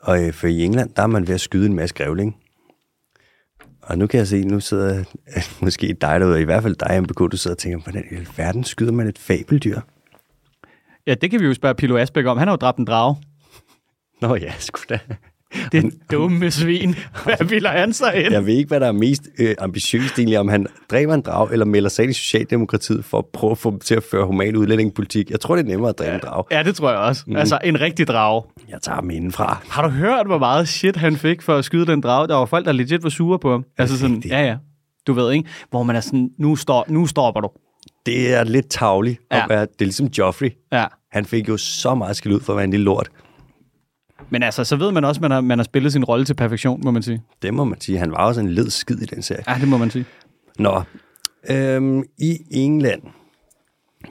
Og øh, for i England, der er man ved at skyde en masse grævling. Og nu kan jeg se, nu sidder måske dig derude, i hvert fald dig, MBK, du sidder og tænker, hvordan i verden skyder man et fabeldyr? Ja, det kan vi jo spørge Pilo Asbæk om. Han har jo dræbt en drage. Nå ja, sgu da. Det dumme svin. Hvad vil han sig ind? Jeg ved ikke, hvad der er mest øh, ambitiøst egentlig, om han dræber en drag, eller melder sig ind i Socialdemokratiet for at prøve at få dem til at føre human udlændingepolitik. Jeg tror, det er nemmere at dræbe ja, en drag. Ja, det tror jeg også. Mm. Altså, en rigtig drag. Jeg tager ham indenfra. Har du hørt, hvor meget shit han fik for at skyde den drag? Der var folk, der legit var sure på ham. Altså sådan, ja ja, du ved ikke, hvor man er sådan, nu, står, nu stopper du. Det er lidt tavligt. Ja. Det er ligesom Joffrey. Ja. Han fik jo så meget skil ud for at være en lille lort. Men altså, så ved man også, at man har, man har spillet sin rolle til perfektion, må man sige. Det må man sige. Han var også en led skid i den serie. Ja, det må man sige. Nå, øhm, i England,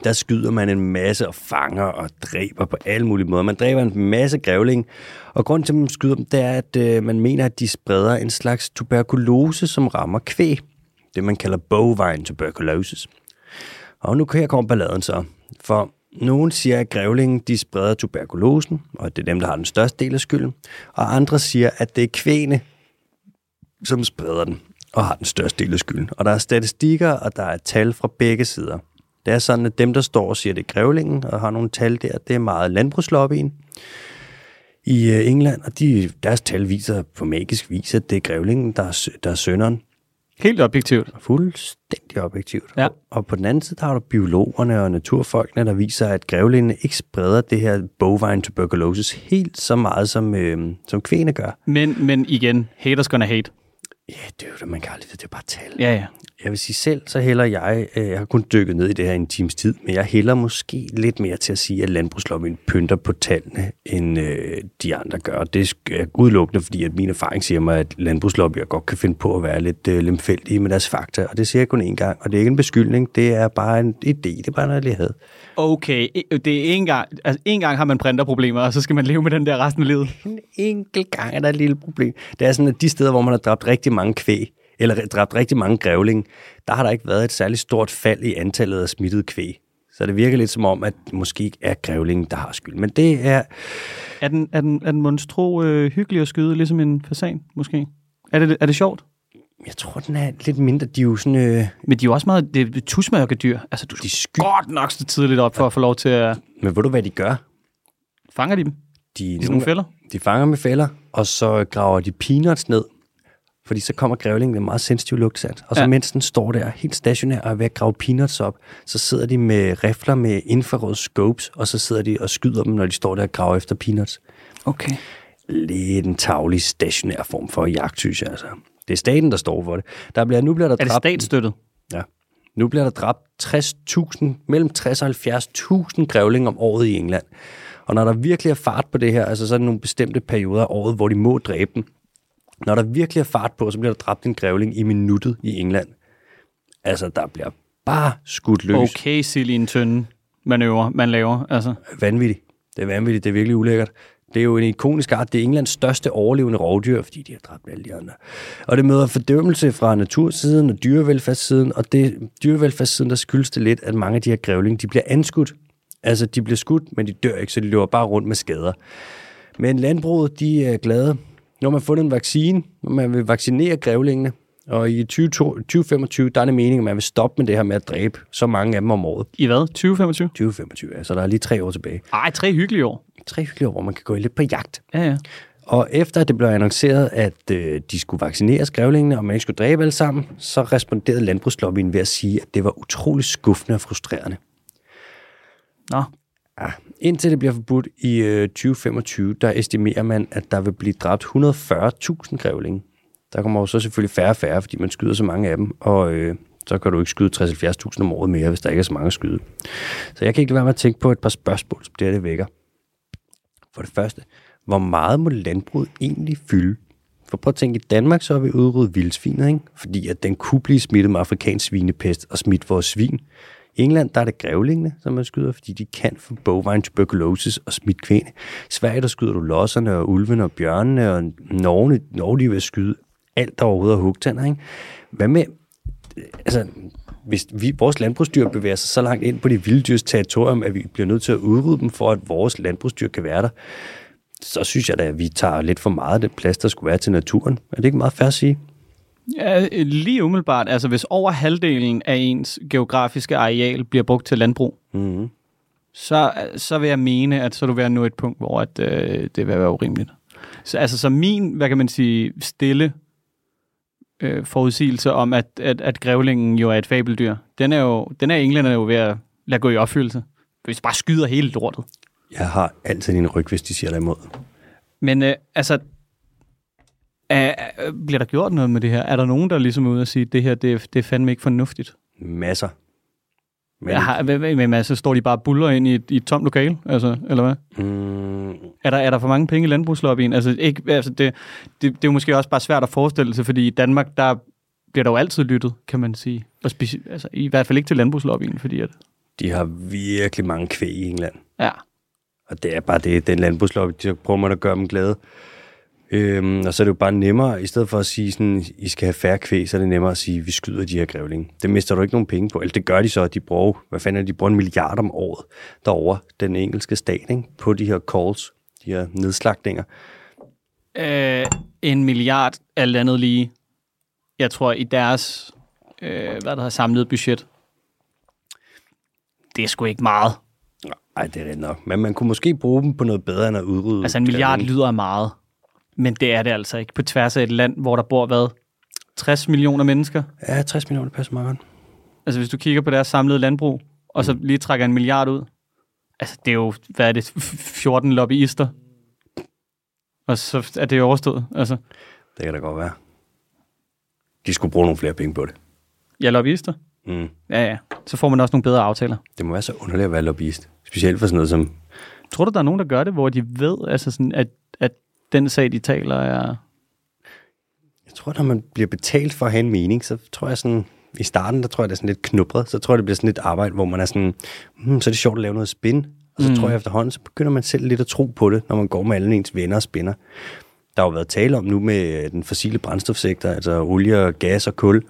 der skyder man en masse og fanger og dræber på alle mulige måder. Man dræber en masse grævling, og grund til, at man skyder dem, det er, at øh, man mener, at de spreder en slags tuberkulose, som rammer kvæg. Det, man kalder bovine tuberculosis. Og nu kan jeg komme balladen så. For nogle siger, at grævlingen de spreder tuberkulosen, og det er dem, der har den største del af skylden. Og andre siger, at det er kvæne, som spreder den og har den største del af skylden. Og der er statistikker, og der er tal fra begge sider. Det er sådan, at dem, der står og siger, at det er grævlingen, og har nogle tal der, det er meget landbrugslobbyen i øh, England, og de, deres tal viser på magisk vis, at det er grævlingen, der er, der er sønderen. Helt objektivt. Fuldstændig objektivt. Ja. Og, på den anden side, der har du biologerne og naturfolkene, der viser, at grævlingene ikke spreder det her bovine tuberculosis helt så meget, som, øh, som kvæne gør. Men, men igen, haters gonna hate. Ja, det er jo det, man kan aldrig vide, det er bare tal. Ja, ja. Jeg vil sige selv, så hælder jeg, øh, jeg har kun dykket ned i det her en times tid, men jeg hælder måske lidt mere til at sige, at landbrugslobbyen pynter på tallene, end øh, de andre gør. Det er udelukkende, fordi at min erfaring siger mig, at landbrugslobbyer godt kan finde på at være lidt øh, lemfældige med deres fakta, og det siger jeg kun én gang, og det er ikke en beskyldning, det er bare en idé, det er bare noget, jeg havde. Okay, det er en gang, altså en gang har man printerproblemer, og så skal man leve med den der resten af livet. En enkelt gang er der et lille problem. Det er sådan, at de steder, hvor man har dræbt rigtig mange kvæg, eller dræbt rigtig mange grævling, der har der ikke været et særligt stort fald i antallet af smittede kvæg. Så det virker lidt som om, at måske ikke er grævlingen, der har skyld. Men det er... Er den, er den, er den monstro øh, hyggelig at skyde, ligesom en fasan, måske? Er det, er det sjovt? Jeg tror, den er lidt mindre. De er jo sådan... Øh... Men de er jo også meget det er tusmørke dyr. Altså, du de sky... godt nok så tidligt op for at få lov til at... Men ved du, hvad de gør? Fanger de dem? De, I sådan nogle fælder? De fanger med fælder, og så graver de peanuts ned fordi så kommer grævlingen med meget sensitiv lugtsat. Og så ja. mens den står der helt stationær og er ved at grave peanuts op, så sidder de med rifler med infrarød scopes, og så sidder de og skyder dem, når de står der og graver efter peanuts. Okay. Lidt en tavlig stationær form for jagt, synes jeg altså. Det er staten, der står for det. Der bliver, nu bliver der er det statsstøttet? Ja. Nu bliver der dræbt 60.000, mellem 60 og 70.000 grævlinger om året i England. Og når der virkelig er fart på det her, altså så er der nogle bestemte perioder af året, hvor de må dræbe dem, når der virkelig er fart på, så bliver der dræbt en grævling i minuttet i England. Altså, der bliver bare skudt løs. Okay, sild i en tynde manøvre, man laver. Altså. Vanvittigt. Det er vanvittigt. Det er virkelig ulækkert. Det er jo en ikonisk art. Det er Englands største overlevende rovdyr, fordi de har dræbt alle de andre. Og det møder fordømmelse fra natursiden og dyrevelfærdssiden, og det dyrevelfærdssiden, der skyldes det lidt, at mange af de her grævlinge, de bliver anskudt. Altså, de bliver skudt, men de dør ikke, så de løber bare rundt med skader. Men landbruget, de er glade. Nu har man fundet en vaccine, og man vil vaccinere grævlingene, Og i 20, 2025, der er det meningen, at man vil stoppe med det her med at dræbe så mange af dem om året. I hvad? 2025? 2025, ja. Så der er lige tre år tilbage. Ej, tre hyggelige år. Tre hyggelige år, hvor man kan gå lidt på jagt. Ja, ja. Og efter det blev annonceret, at øh, de skulle vaccinere skrævlingene, og man ikke skulle dræbe alle sammen, så responderede landbrugslobbyen ved at sige, at det var utrolig skuffende og frustrerende. Nå. Ja, indtil det bliver forbudt i øh, 2025, der estimerer man, at der vil blive dræbt 140.000 grævlinge. Der kommer jo så selvfølgelig færre og færre, fordi man skyder så mange af dem, og øh, så kan du ikke skyde 60-70.000 om året mere, hvis der ikke er så mange at skyde. Så jeg kan ikke lade være med at tænke på et par spørgsmål, som det her det vækker. For det første, hvor meget må landbruget egentlig fylde? For prøv at tænke, i Danmark så har vi udryddet vildsvinet, ikke? fordi at den kunne blive smittet med afrikansk svinepest og smidt vores svin. England der er det grævlingene, som man skyder, fordi de kan få bovine tuberculosis og smidt kvæne. Sverige der skyder du losserne og ulvene og bjørnene, og Norge, Norge de vil skyde alt, der overhovedet er hugtænder. Ikke? Hvad med, altså, hvis vi, vores landbrugsdyr bevæger sig så langt ind på de vilde dyrs territorium, at vi bliver nødt til at udrydde dem, for at vores landbrugsdyr kan være der, så synes jeg da, at vi tager lidt for meget af den plads, der skulle være til naturen. Er det ikke meget fair at sige? Ja, lige umiddelbart. Altså, hvis over halvdelen af ens geografiske areal bliver brugt til landbrug, Mm-hmm. så, så vil jeg mene, at så du at nå et punkt, hvor at, øh, det vil være urimeligt. Så, altså, så min, hvad kan man sige, stille øh, forudsigelse om, at, at, at grævlingen jo er et fabeldyr, den er jo, den er englænderne jo ved at lade gå i opfyldelse. Hvis bare skyder hele lortet. Jeg har altid din ryg, hvis de siger dig imod. Men øh, altså, er, er, bliver der gjort noget med det her? Er der nogen, der ligesom er ude og sige, at det her, det, er- det er fandme ikke fornuftigt? Masser. Men, Men, har, hvad, altså, står de bare buller ind i et, i et tomt lokale? Altså, eller hvad? mm, Er der, er der for mange penge i landbrugslobbyen? Altså, ikke, altså det, det, det er jo måske også bare svært at forestille sig, fordi i Danmark, der bliver der jo altid lyttet, kan man sige. Og speci- altså, I hvert fald ikke til landbrugslobbyen, fordi at... de har virkelig mange kvæg i England. Ja. Og det er bare det, den landbrugslobby, de prøver man at gøre dem glade. Øhm, og så er det jo bare nemmere, i stedet for at sige, sådan, I skal have færre kvæg, så er det nemmere at sige, vi skyder de her grævlinge. Det mister du ikke nogen penge på. Eller det gør de så, at de bruger, hvad fanden er det, de bruger en milliard om året derovre, den engelske stat, ikke? på de her calls, de her nedslagninger. Øh, en milliard alt andet lige. Jeg tror, i deres øh, hvad der har samlet budget, det er sgu ikke meget. Nej, det er rigtigt nok. Men man kunne måske bruge dem på noget bedre end at udrydde. Altså en milliard grævlinge. lyder meget, men det er det altså ikke. På tværs af et land, hvor der bor, hvad, 60 millioner mennesker? Ja, 60 millioner passer meget godt. Altså hvis du kigger på deres samlede landbrug, og så lige trækker en milliard ud, altså det er jo, hvad er det, f- 14 lobbyister, og så er det jo overstået. Altså, Det kan da godt være. De skulle bruge nogle flere penge på det. ja, lobbyister. Mm. Ja, ja. Så får man også nogle bedre aftaler. Det må være så underligt at være lobbyist. Specielt for sådan noget som... Tror du, der er nogen, der gør det, hvor de ved, altså sådan, at, at den sag, de taler, er... Jeg tror, når man bliver betalt for at have en mening, så tror jeg sådan... I starten, der tror jeg, det er sådan lidt knubret. Så tror jeg, det bliver sådan et arbejde, hvor man er sådan... Hmm, så er det sjovt at lave noget spin. Og så mm. tror jeg efterhånden, så begynder man selv lidt at tro på det, når man går med alle ens venner og spinner. Der har jo været tale om nu med øh, den fossile brændstofsektor, altså olie, gas og kul.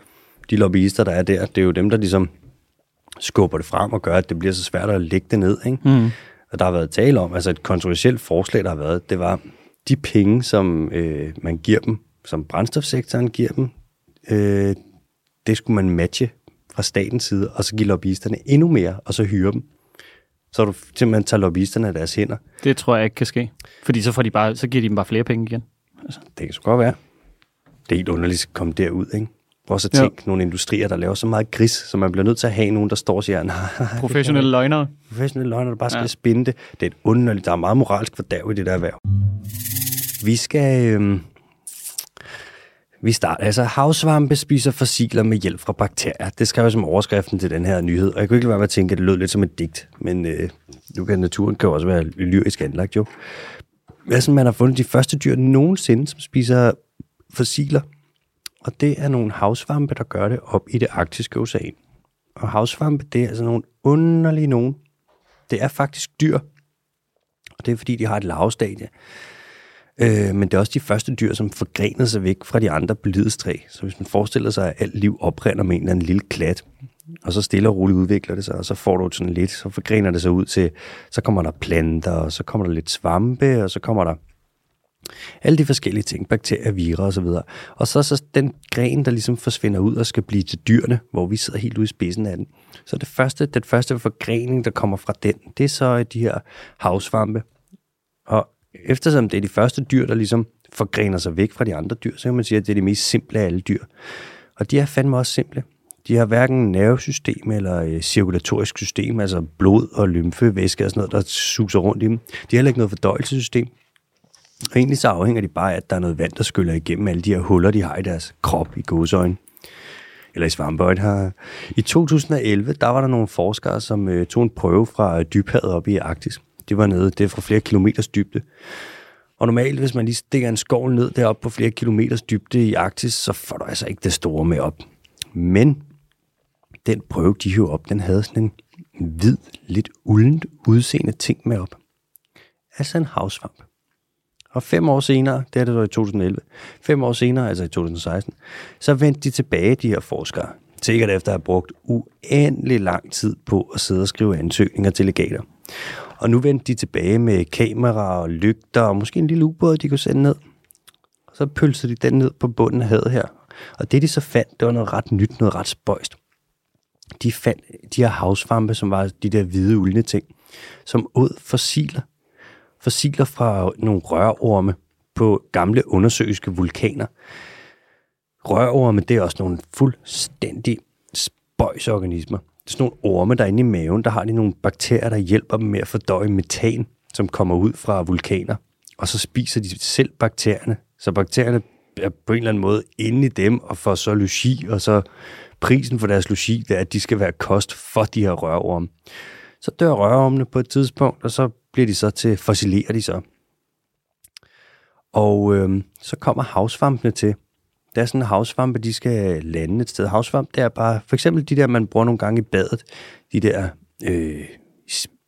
De lobbyister, der er der, det er jo dem, der ligesom skubber det frem og gør, at det bliver så svært at lægge det ned. Ikke? Mm. Og der har været tale om, altså et kontroversielt forslag, der har været, det var de penge, som øh, man giver dem, som brændstofsektoren giver dem, øh, det skulle man matche fra statens side, og så give lobbyisterne endnu mere, og så hyre dem. Så du simpelthen tager lobbyisterne af deres hænder. Det tror jeg ikke kan ske. Fordi så, får de bare, så giver de dem bare flere penge igen. Det kan så godt være. Det er helt underligt at komme derud, ikke? Prøv Ja. tænke nogle industrier, der laver så meget gris, så man bliver nødt til at have nogen, der står og siger, nej, Professionelle løgnere. professionelle løgner, der bare skal ja. spinde det. Det er et underligt, der er meget moralsk fordærv i det der erhverv. Vi skal... Øh, vi starter. Altså, havsvampe spiser fossiler med hjælp fra bakterier. Det skrev jeg som overskriften til den her nyhed. Og jeg kunne ikke lade være med at tænke, at det lød lidt som et digt. Men øh, nu kan naturen kan jo også være lyrisk anlagt, jo. Altså, man har fundet de første dyr nogensinde, som spiser fossiler. Og det er nogle havsvampe, der gør det op i det arktiske ocean. Og havsvampe, det er altså nogle underlige nogen. Det er faktisk dyr, og det er fordi, de har et lavstadie. Øh, men det er også de første dyr, som forgrener sig væk fra de andre blidestræ. Så hvis man forestiller sig, at alt liv oprinder med en eller anden lille klat, og så stille og roligt udvikler det sig, og så får du sådan lidt, så forgrener det sig ud til, så kommer der planter, og så kommer der lidt svampe, og så kommer der Alle de forskellige ting, bakterier, virer og så videre. Og så, så den gren, der ligesom forsvinder ud og skal blive til dyrene, hvor vi sidder helt ude i spidsen af den. Så det første, den første forgrening, der kommer fra den, det er så de her havsvampe. Og eftersom det er de første dyr, der ligesom forgrener sig væk fra de andre dyr, så kan man sige, at det er de mest simple af alle dyr. Og de er fandme også simple. De har hverken nervesystem eller øh, cirkulatorisk system, altså blod og lymfevæske og sådan noget, der suser rundt i dem. De har heller ikke noget fordøjelsessystem. Og egentlig så afhænger de bare af, at der er noget vand, der skyller igennem alle de her huller, de har i deres krop i gåsøjne. Eller i svampeøjne her. I 2011, der var der nogle forskere, som øh, tog en prøve fra øh, dybhavet op i Arktis. Det var nede, det er fra flere kilometers dybde. Og normalt, hvis man lige stikker en skovl ned deroppe på flere kilometers dybde i Arktis, så får du altså ikke det store med op. Men den prøve, de hører op, den havde sådan en hvid, lidt uldent udseende ting med op. Altså en havsvamp. Og fem år senere, det er det så i 2011, fem år senere, altså i 2016, så vendte de tilbage, de her forskere. Sikkert efter at have brugt uendelig lang tid på at sidde og skrive ansøgninger til legater. Og nu vendte de tilbage med kamera og lygter og måske en lille ubåd, de kunne sende ned. Og så pølsede de den ned på bunden af havet her. Og det de så fandt, det var noget ret nyt, noget ret spøjst. De fandt de her havsvampe, som var de der hvide uldne ting, som åd fossiler. Fossiler fra nogle rørorme på gamle undersøiske vulkaner. Rørorme, det er også nogle fuldstændig spøjsorganismer. Det er sådan nogle orme, der er inde i maven, der har de nogle bakterier, der hjælper dem med at fordøje metan, som kommer ud fra vulkaner. Og så spiser de selv bakterierne. Så bakterierne er på en eller anden måde inde i dem og får så logi, og så prisen for deres logi, det er, at de skal være kost for de her rørorme. Så dør rørormene på et tidspunkt, og så bliver de så til, fossilerer de så. Og øh, så kommer havsvampene til. Der er sådan en havsvampe, de skal lande et sted. Havsvamp, det er bare, for eksempel de der, man bruger nogle gange i badet, de der øh,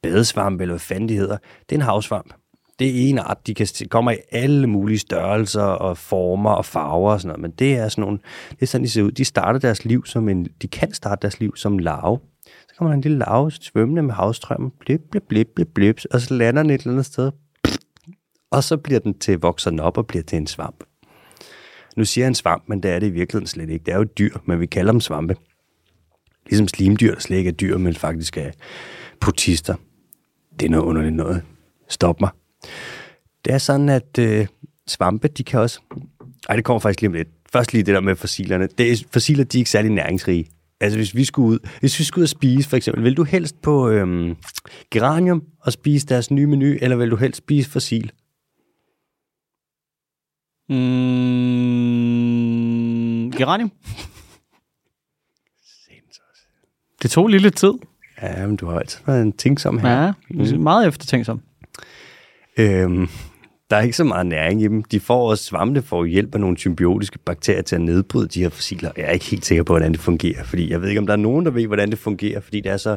badesvampe, eller hvad fanden de hedder, det er en havsvamp. Det er en art, de kan kommer i alle mulige størrelser og former og farver og sådan noget, men det er sådan nogle, det er sådan, de ser ud. De starter deres liv som en, de kan starte deres liv som larve. Så kommer der en lille larve svømmende med havstrømmen, blip, blip, blip, blip, blip, og så lander den et eller andet sted, og så bliver den til, vokser den op og bliver til en svamp. Nu siger jeg en svamp, men det er det i virkeligheden slet ikke. Det er jo et dyr, men vi kalder dem svampe. Ligesom slimdyr, der slet ikke er dyr, men faktisk er protister. Det er noget underligt noget. Stop mig. Det er sådan, at øh, svampe, de kan også... Ej, det kommer faktisk lige om lidt. Først lige det der med fossilerne. Det er, fossiler, de er ikke særlig næringsrige. Altså, hvis vi skulle ud, hvis vi skulle ud og spise, for eksempel, vil du helst på øhm, geranium og spise deres nye menu, eller vil du helst spise fossil? Mm, geranium. Det tog lige lidt tid. Ja, men du har altid været en tænksom her. Ja, mm. meget eftertænksom. Øhm, der er ikke så meget næring i dem. De får også svampe for hjælp af nogle symbiotiske bakterier til at nedbryde de her fossiler. Jeg er ikke helt sikker på, hvordan det fungerer, fordi jeg ved ikke, om der er nogen, der ved, hvordan det fungerer, fordi det er så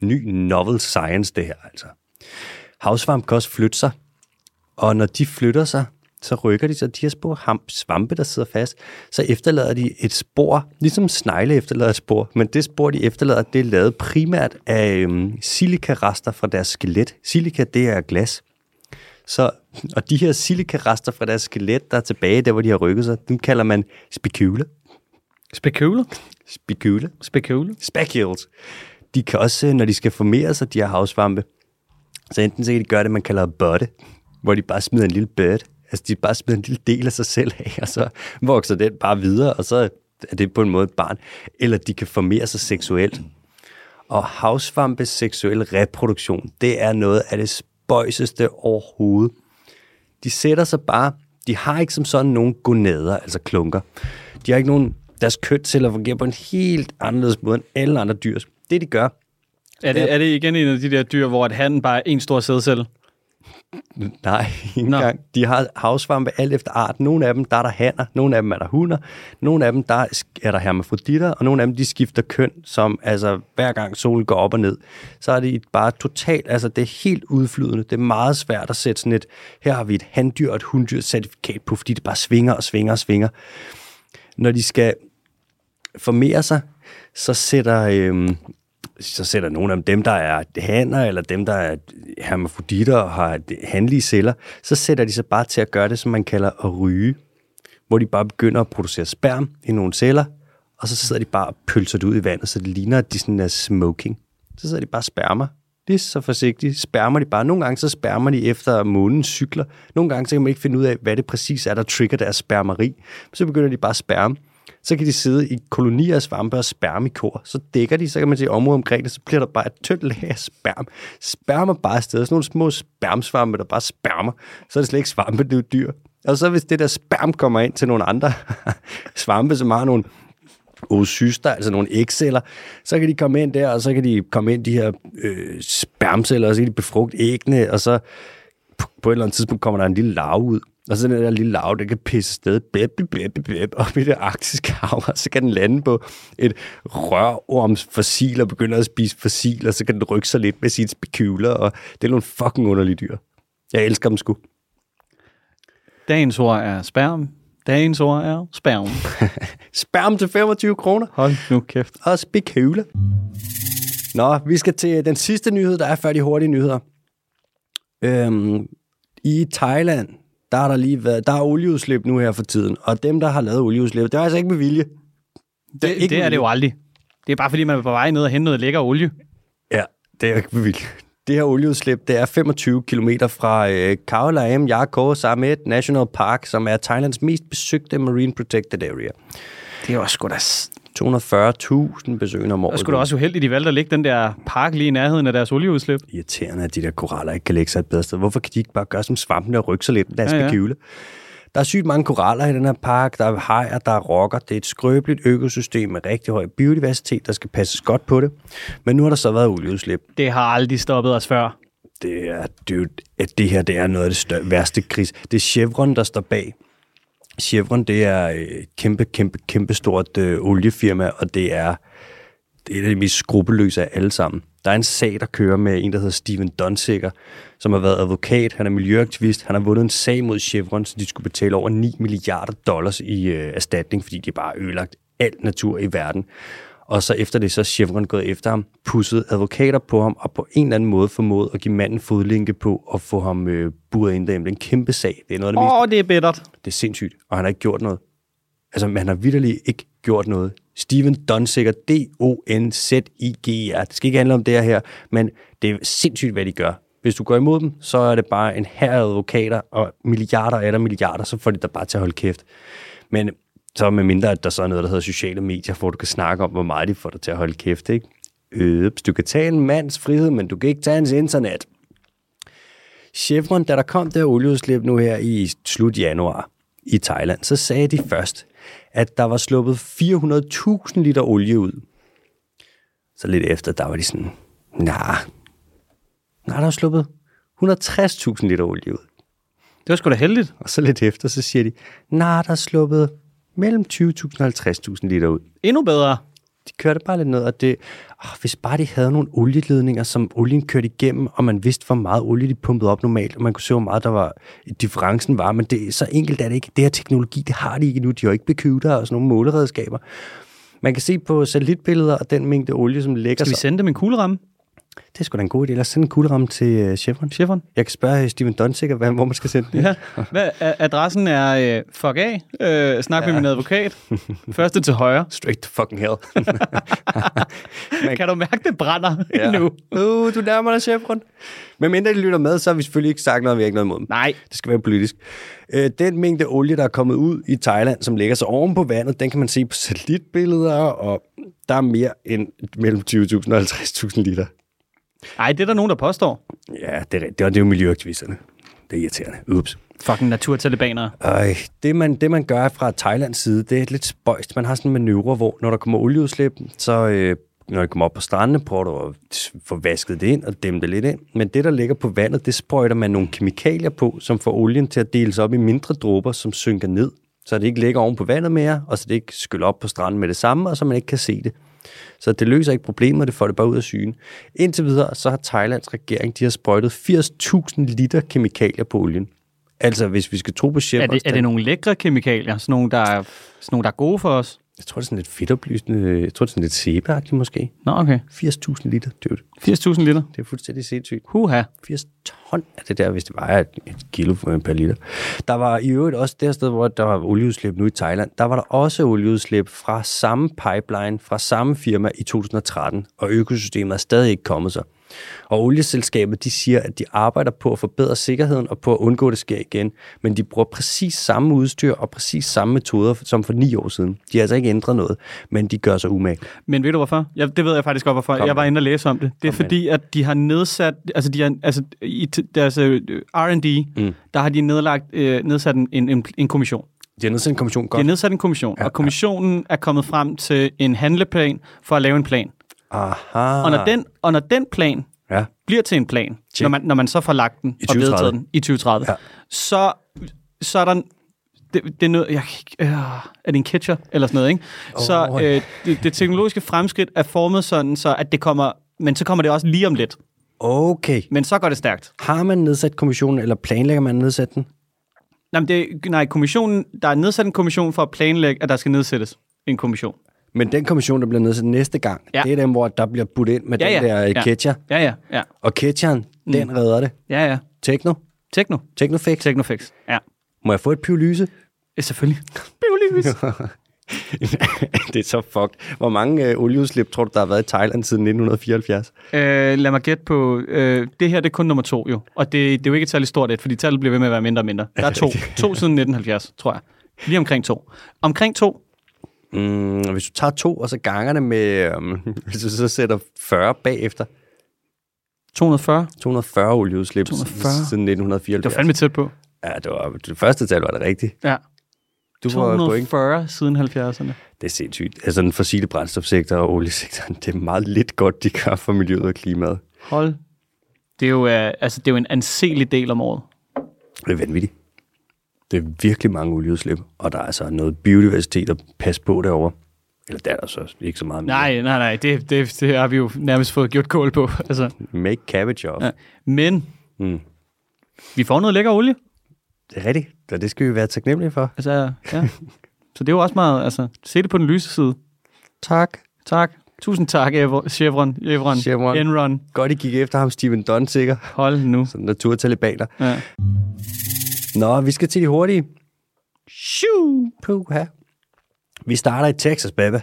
ny novel science, det her altså. Havsvamp kan også flytte sig, og når de flytter sig, så rykker de sig, de her spor svampe, der sidder fast, så efterlader de et spor, ligesom snegle efterlader et spor, men det spor, de efterlader, det er lavet primært af øhm, silikarester fra deres skelet. Silika, det er glas. Så, og de her silikarester fra deres skelet, der er tilbage, der hvor de har rykket sig, dem kalder man spicule. Spicule? Spicule. Spicule. Specules. De kan også, når de skal formere sig, de her havsvampe, så enten så kan de gøre det, man kalder botte, hvor de bare smider en lille bird Altså, de bare smider en lille del af sig selv af, og så vokser den bare videre, og så er det på en måde et barn. Eller de kan formere sig seksuelt. Og havsvampes seksuelle reproduktion, det er noget af det spøjseste overhovedet. De sætter sig bare, de har ikke som sådan nogen gonader, altså klunker. De har ikke nogen, deres kønsceller fungerer på en helt anderledes måde end alle andre dyr. Det de gør, er det, er det igen en af de der dyr, hvor at han bare er en stor sædcelle? Nej, ikke engang. De har havsvampe alt efter art. Nogle af dem, der er der hanner, nogle af dem er der hunder, nogle af dem, der er der hermafroditter, og nogle af dem, de skifter køn, som altså hver gang solen går op og ned, så er det bare totalt, altså det er helt udflydende. Det er meget svært at sætte sådan et, her har vi et handdyr og et hunddyr certifikat på, fordi det bare svinger og svinger og svinger. Når de skal formere sig, så sætter, øhm, så sætter nogle af dem, der er hanner, eller dem, der er hermafroditter og har handlige celler, så sætter de sig bare til at gøre det, som man kalder at ryge, hvor de bare begynder at producere sperm i nogle celler, og så sidder de bare og pølser det ud i vandet, så det ligner, at de sådan er smoking. Så sidder de bare og spermer. Det er så forsigtigt. Spermer de bare. Nogle gange så spermer de efter månens cykler. Nogle gange så kan man ikke finde ud af, hvad det præcis er, der trigger deres spermeri. Så begynder de bare at sperme. Så kan de sidde i kolonier af svampe og spermikor. Så dækker de, så kan man se området omkring det, så bliver der bare et tyndt lag af sperm. Spermer bare afsted. Sådan nogle små spermsvampe, der bare spermer. Så er det slet ikke svampe, det er jo dyr. Og så hvis det der sperm kommer ind til nogle andre svampe, som har nogle oocyster, altså nogle ægceller, så kan de komme ind der, og så kan de komme ind de her øh, spermceller, og så kan de befrugte æggene, og så på et eller andet tidspunkt kommer der en lille larve ud, og så den der lille larve, der kan pisse sted bæb, bæb, bæb, op i det arktiske hav, og så kan den lande på et rørorms fossil og begynde at spise fossil, og så kan den rykke sig lidt med sine spekuler, og det er nogle fucking underlige dyr. Jeg elsker dem sgu. Dagens ord er sperm. Dagens ord er sperm. sperm til 25 kroner. Hold nu kæft. Og spekuler. Nå, vi skal til den sidste nyhed, der er før de hurtige nyheder. Øhm, I Thailand, der har der lige været, der er olieudslip nu her for tiden, og dem, der har lavet olieudslip, det er altså ikke med vilje. Det, det, ikke det er det jo aldrig. Det er bare fordi, man er på vej ned og hente noget lækker olie. Ja, det er ikke med vilje. Det her olieudslip, det er 25 km fra øh, Khao Laem Yakor Samet National Park, som er Thailands mest besøgte Marine Protected Area. Det er også sgu da 240.000 besøgende om året. Og skulle da også uheldigt, de valgte at lægge den der park lige i nærheden af deres olieudslip. Irriterende, at de der koraller ikke kan lægge sig et bedre sted. Hvorfor kan de ikke bare gøre som svampene og rykke sig lidt med deres ja, ja. Der er sygt mange koraller i den her park. Der er hajer, der er rokker. Det er et skrøbeligt økosystem med rigtig høj biodiversitet, der skal passes godt på det. Men nu har der så været olieudslip. Det har aldrig stoppet os før. Det er, dude, at det her det er noget af det større, værste kris. Det er Chevron, der står bag. Chevron, det er øh, et kæmpe, kæmpe, kæmpe stort øh, oliefirma, og det er, det er et af de mest skrupelløse af alle sammen. Der er en sag, der kører med en, der hedder Steven Donsiger, som har været advokat. Han er miljøaktivist. Han har vundet en sag mod Chevron, så de skulle betale over 9 milliarder dollars i øh, erstatning, fordi de bare ødelagt al natur i verden. Og så efter det, så er Chevron gået efter ham, pusset advokater på ham, og på en eller anden måde formået at give manden fodlænke på og få ham øh, buret ind derhjemme. Det er en kæmpe sag. Det er noget af det mest... Åh, det er bittert. Det er sindssygt, og han har ikke gjort noget. Altså, han har vidderligt ikke gjort noget. Steven Donsikker, D-O-N-Z-I-G-R. Det skal ikke handle om det her, men det er sindssygt, hvad de gør. Hvis du går imod dem, så er det bare en her advokater, og milliarder eller der milliarder, så får de der bare til at holde kæft. Men så med mindre, at der så er noget, der hedder sociale medier, hvor du kan snakke om, hvor meget de får dig til at holde kæft, ikke? Øps, du kan tage en mands frihed, men du kan ikke tage hans internet. Chevron, da der kom der olieudslip nu her i slut januar i Thailand, så sagde de først, at der var sluppet 400.000 liter olie ud. Så lidt efter, der var de sådan, nej, nej, der er sluppet 160.000 liter olie ud. Det var sgu da heldigt. Og så lidt efter, så siger de, nej, der er sluppet mellem 20.000 og 50.000 liter ud. Endnu bedre. De kørte bare lidt ned, og det, åh, hvis bare de havde nogle olieledninger, som olien kørte igennem, og man vidste, hvor meget olie de pumpede op normalt, og man kunne se, hvor meget der var, differencen var, men det, så enkelt er det ikke. Det her teknologi, det har de ikke nu. De har ikke bekyvter og sådan nogle måleredskaber. Man kan se på satellitbilleder og den mængde olie, som lægger sig. Skal vi sende dem en kugleramme? Det er sgu da en god idé. Lad os sende en kugleramme til uh, Chevron. Chevron. Jeg kan spørge øh, Steven Donsiger, hvad, hvor man skal sende den. Ja. Hvad, adressen er uh, fuck af. Uh, snak ja. med min advokat. Første til højre. Straight to fucking hell. Men, kan du mærke, det brænder ja. nu? Uh, du nærmer dig Chevron. Men mindre de lytter med, så har vi selvfølgelig ikke sagt noget, vi har ikke noget imod dem. Nej. Det skal være politisk. Uh, den mængde olie, der er kommet ud i Thailand, som ligger sig oven på vandet, den kan man se på satellitbilleder, og der er mere end mellem 20.000 og 50.000 liter. Nej, det er der nogen, der påstår. Ja, det er, det er, det er jo miljøaktivisterne. Det er irriterende. Ups. Fucking naturtalibanere. Ej, det man, det man gør fra Thailands side, det er lidt spøjst. Man har sådan en manøvre, hvor når der kommer olieudslip, så øh, når det kommer op på strandene, prøver du at få vasket det ind og dæmme det lidt ind. Men det, der ligger på vandet, det sprøjter man nogle kemikalier på, som får olien til at deles op i mindre dråber, som synker ned, så det ikke ligger oven på vandet mere, og så det ikke skyller op på stranden med det samme, og så man ikke kan se det. Så det løser ikke problemet, det får det bare ud af syne. Indtil videre, så har Thailands regering, de har sprøjtet 80.000 liter kemikalier på olien. Altså, hvis vi skal tro på Chevron... Er det, er det nogle lækre kemikalier? Sådan nogle, der er, sådan nogle, der er gode for os? Jeg tror, det er sådan lidt fedtoplysende. Jeg tror, det er sådan lidt sæbeagtigt måske. Nå, okay. 80.000 liter, dude. 80.000 liter. Det er fuldstændig sindssygt. Huha. 80 ton af det der, hvis det vejer et, et kilo per liter. Der var i øvrigt også det sted, hvor der var olieudslip nu i Thailand, der var der også olieudslip fra samme pipeline, fra samme firma i 2013, og økosystemet er stadig ikke kommet sig. Og olieselskabet, de siger, at de arbejder på at forbedre sikkerheden og på at undgå, at det sker igen. Men de bruger præcis samme udstyr og præcis samme metoder som for ni år siden. De har altså ikke ændret noget, men de gør sig umage. Men ved du hvorfor? Ja, det ved jeg faktisk godt, hvorfor. Kom jeg var inde og læse om det. Det er Kom fordi, at de har nedsat, altså, de har, altså i deres uh, R&D, mm. der har de nedlagt, uh, nedsat en, en, en kommission. De har nedsat en kommission, godt. De har nedsat en kommission, ja, og kommissionen ja. er kommet frem til en handleplan for at lave en plan. Aha. Og når den, og når den plan ja. bliver til en plan, når man, når man så får lagt den I og vedtaget den i 2030, ja. så, så er der det, det er noget, jeg, øh, er det en catcher eller sådan noget, ikke? Oh, så øh, det, det teknologiske fremskridt er formet sådan, så at det kommer, men så kommer det også lige om lidt. Okay. Men så går det stærkt. Har man nedsat kommissionen, eller planlægger man at nedsætte den? Nej, det, nej, kommissionen, der er nedsat en kommission for at planlægge, at der skal nedsættes en kommission. Men den kommission, der bliver nedsat næste gang, ja. det er den, hvor der bliver budt ind med ja, den der ja. catcher. Ja, ja, ja. Og catcheren, mm. den redder det. Ja, ja. Techno? Techno. Technofix? Technofix, ja. Må jeg få et pyrolyse? Ja, selvfølgelig. pyrolyse. det er så fucked. Hvor mange øh, olieudslip tror du, der har været i Thailand siden 1974? Øh, lad mig gætte på... Øh, det her det er kun nummer to, jo. Og det, det er jo ikke et særligt stort et, fordi tallet bliver ved med at være mindre og mindre. Der er to. to siden 1970, tror jeg. Lige omkring to. Omkring to, Mm, hvis du tager to, og så ganger det med, um, hvis du så sætter 40 bagefter. 240? 240 olieudslip 240. siden 1974. Det var fandme tæt på. Ja, det, var, det første tal var det rigtigt. Ja. Du 240 siden 70'erne. Det er sindssygt. Altså den fossile brændstofsektor og oliesektoren, det er meget lidt godt, de gør for miljøet og klimaet. Hold. Det er jo, uh, altså, det er jo en anselig del om året. Det er vanvittigt. Det er virkelig mange olieudslip, og der er altså noget biodiversitet at passe på derovre. Eller der er der så ikke så meget mere. Nej, nej, nej, det, det, det har vi jo nærmest fået gjort kål på. Altså. Make cabbage off. Ja. Men mm. vi får noget lækker olie. Det er rigtigt, og det skal vi være taknemmelige for. Altså, ja. Så det er jo også meget, altså, se det på den lyse side. Tak. Tak. Tusind tak, Chevron, Chevron, Chevron. Enron. Godt, I gik efter ham, Steven Dunn, sikker. Hold nu. Sådan naturtalibaner. Ja. Nå, vi skal til de hurtige. Shoo! Puha. Vi starter i Texas, baby.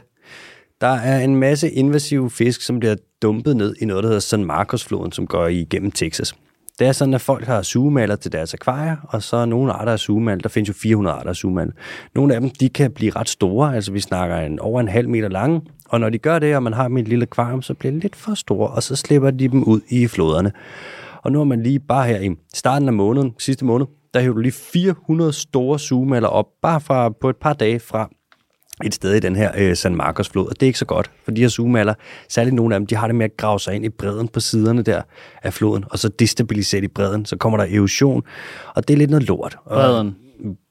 Der er en masse invasive fisk, som bliver dumpet ned i noget, der hedder San Marcos-floden, som går igennem Texas. Det er sådan, at folk har sugemaler til deres akvarier, og så er nogle arter af sugemaler. Der findes jo 400 arter af sugemaler. Nogle af dem, de kan blive ret store, altså vi snakker en, over en halv meter lange, og når de gør det, og man har dem i et lille akvarium, så bliver de lidt for store, og så slipper de dem ud i floderne. Og nu har man lige bare her i starten af måneden, sidste måned, der hæver du lige 400 store sugemaler op, bare fra, på et par dage fra et sted i den her øh, San Marcos flod, og det er ikke så godt, for de her sugemaler, særligt nogle af dem, de har det med at grave sig ind i bredden på siderne der af floden, og så destabilisere i bredden, så kommer der erosion, og det er lidt noget lort. Bredden.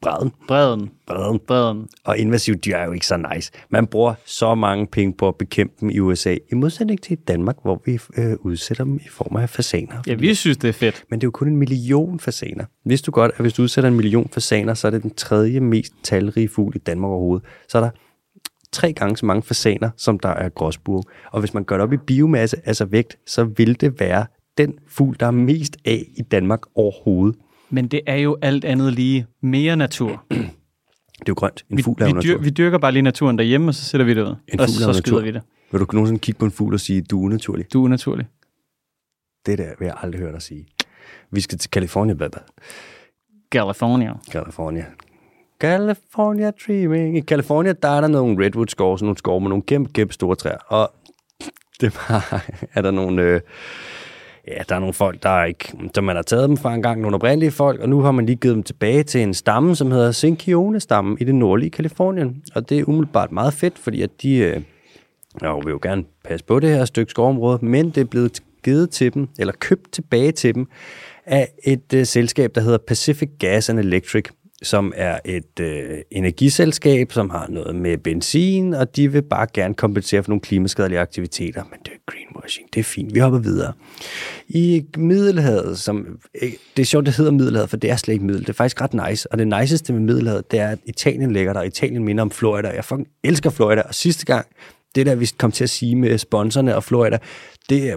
Bredden. Bredden. Bredden. Bredden. Og invasive dyr er jo ikke så nice. Man bruger så mange penge på at bekæmpe dem i USA, i modsætning til Danmark, hvor vi øh, udsætter dem i form af fasaner. Ja, vi synes, det er fedt. Men det er jo kun en million fasaner. Vidste du godt, at hvis du udsætter en million fasaner, så er det den tredje mest talrige fugl i Danmark overhovedet. Så er der tre gange så mange fasaner, som der er gråsbue. Og hvis man gør det op i biomasse, altså vægt, så vil det være den fugl, der er mest af i Danmark overhovedet. Men det er jo alt andet lige mere natur. det er jo grønt. En fugl er vi, jo natur. vi dyrker bare lige naturen derhjemme, og så sætter vi det ud. En og fugl så er skyder natur. vi det. Vil du nogensinde kigge på en fugl og sige, du er unaturlig? Du er unaturlig. Det der vil jeg aldrig høre dig sige. Vi skal til California, baba. California. California. California Dreaming. I California, der er der nogle redwood skove, sådan nogle skove med nogle kæmpe, kæmpe store træer. Og det var, er der nogle... Øh, ja, der er nogle folk, der er ikke, som man har taget dem fra en gang, nogle oprindelige folk, og nu har man lige givet dem tilbage til en stamme, som hedder Sinkione-stammen i det nordlige Kalifornien. Og det er umiddelbart meget fedt, fordi at de øh, jo, vil jo gerne passe på det her stykke skovområde, men det er blevet givet til dem, eller købt tilbage til dem, af et øh, selskab, der hedder Pacific Gas and Electric, som er et øh, energiselskab, som har noget med benzin, og de vil bare gerne kompensere for nogle klimaskadelige aktiviteter. Men det er greenwashing, det er fint, vi hopper videre. I Middelhavet, som, øh, det er sjovt, det hedder Middelhavet, for det er slet ikke Middel. Det er faktisk ret nice, og det niceste med Middelhavet, det er, at Italien ligger der, og Italien minder om Florida. Jeg fucking elsker Florida, og sidste gang, det der, vi kom til at sige med sponsorerne og Florida, det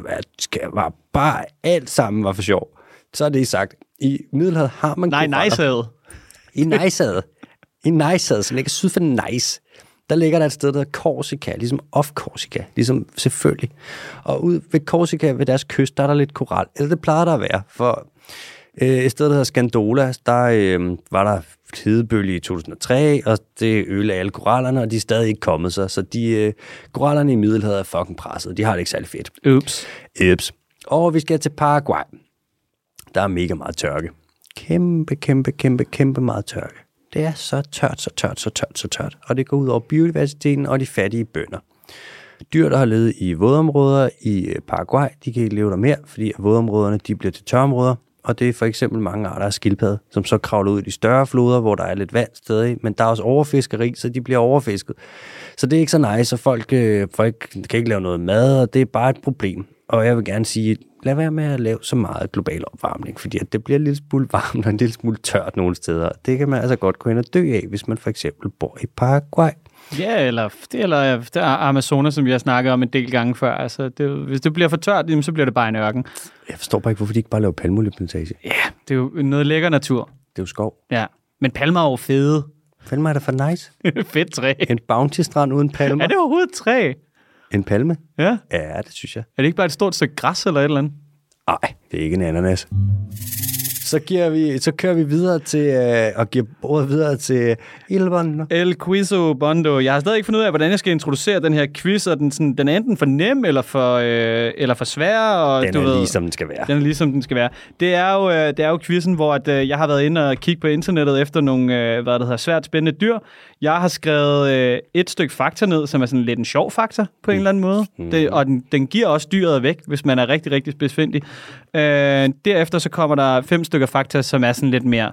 var bare alt sammen var for sjov. Så er det sagt. I Middelhavet har man... Nej, Nejshavet. I Nejshavet. I Nejshavet, som ligger syd for Nice. Der ligger der et sted, der hedder Korsika, ligesom off Korsika, ligesom selvfølgelig. Og ud ved Korsika, ved deres kyst, der er der lidt koral. Eller det plejer der at være, for øh, et sted, der hedder Scandola, der øh, var der hedebølge i 2003, og det ødelagde alle korallerne, og de er stadig ikke kommet sig. Så de øh, korallerne i Middelhavet er fucking presset. De har det ikke særlig fedt. Ups. Ups. Og vi skal til Paraguay. Der er mega meget tørke. Kæmpe, kæmpe, kæmpe, kæmpe meget tørke. Det er så tørt, så tørt, så tørt, så tørt. Og det går ud over biodiversiteten og de fattige bønder. Dyr, der har levet i vådområder i øh, Paraguay, de kan ikke leve der mere, fordi vådområderne de bliver til tørområder. Og det er for eksempel mange arter af skildpadde, som så kravler ud i de større floder, hvor der er lidt vand stadig. Men der er også overfiskeri, så de bliver overfisket. Så det er ikke så nice, og folk, øh, folk kan ikke lave noget mad, og det er bare et problem. Og jeg vil gerne sige, lad være med at lave så meget global opvarmning, fordi at det bliver en lille smule varmt og en lille smule tørt nogle steder. Det kan man altså godt gå ind og dø af, hvis man for eksempel bor i Paraguay. Ja, eller, det, eller det er Amazonas, som vi har snakket om en del gange før. Altså, det, hvis det bliver for tørt, så bliver det bare en ørken. Jeg forstår bare ikke, hvorfor de ikke bare laver palmolieplantage. Ja, det er jo noget lækker natur. Det er jo skov. Ja, men palmer er jo fede. Palmer er da for nice. Fedt træ. En bounty-strand uden palmer. Er det overhovedet træ? En palme? Ja. Ja, det synes jeg. Er det ikke bare et stort stykke græs eller et eller andet? Nej, det er ikke en ananas. Så, giver vi, så kører vi videre til, øh, og giver ordet videre til Il Bondo. El Quizo Bondo. Jeg har stadig ikke fundet ud af, hvordan jeg skal introducere den her quiz, og den, sådan, den er enten for nem eller for, øh, eller for svær. Og, den du er ved, lige, som den skal være. Den er lige, som den skal være. Det er jo, øh, det er jo quizzen, hvor at, øh, jeg har været inde og kigge på internettet efter nogle, øh, hvad det hedder, svært spændende dyr. Jeg har skrevet øh, et stykke fakta ned, som er sådan lidt en sjov fakta på en eller anden måde. Mm. Det, og den, den giver også dyret væk, hvis man er rigtig, rigtig spidsfindig. Øh, derefter så kommer der fem stykker fakta, som er sådan lidt mere,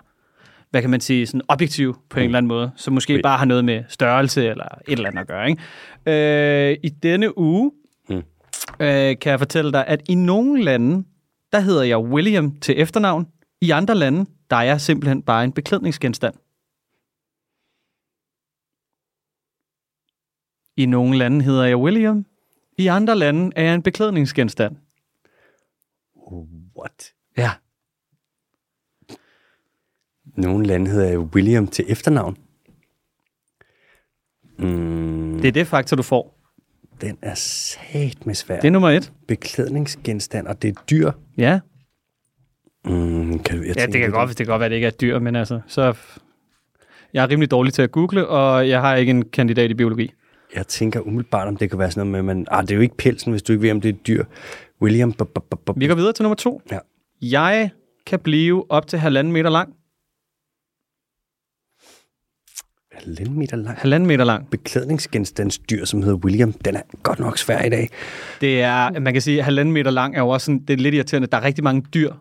hvad kan man sige, sådan objektiv på en eller anden måde, som måske Okay. bare har noget med størrelse eller et eller andet at gøre. Ikke? Øh, I denne uge Mm. øh, kan jeg fortælle dig, at i nogle lande, der hedder jeg William til efternavn. I andre lande, der er jeg simpelthen bare en beklædningsgenstand. I nogle lande hedder jeg William. I andre lande er jeg en beklædningsgenstand. What? Ja. Nogle lande hedder jo William til efternavn. Mm, Det er det faktor, du får. den er sat med svær. Det er nummer et. Beklædningsgenstand, og det er dyr. Ja. Mm, kan du, jeg Ja, tænker det kan, lidt- godt, det kan godt være, at det ikke er et dyr, men altså, så... Jeg er rimelig dårlig til at google, og jeg har ikke en kandidat i biologi. Jeg tænker umiddelbart, om det kan være sådan noget med, man, ah, det er jo ikke pelsen, hvis du ikke ved, om det er et dyr. William, b- b- b- b- Vi går videre til nummer to. Ja. Jeg kan blive op til halvanden meter lang. halvanden meter lang. Halvanden meter lang. Beklædningsgenstandsdyr, som hedder William, den er godt nok svær i dag. Det er, man kan sige, at halvanden meter lang er jo også sådan, det er lidt irriterende. Der er rigtig mange dyr,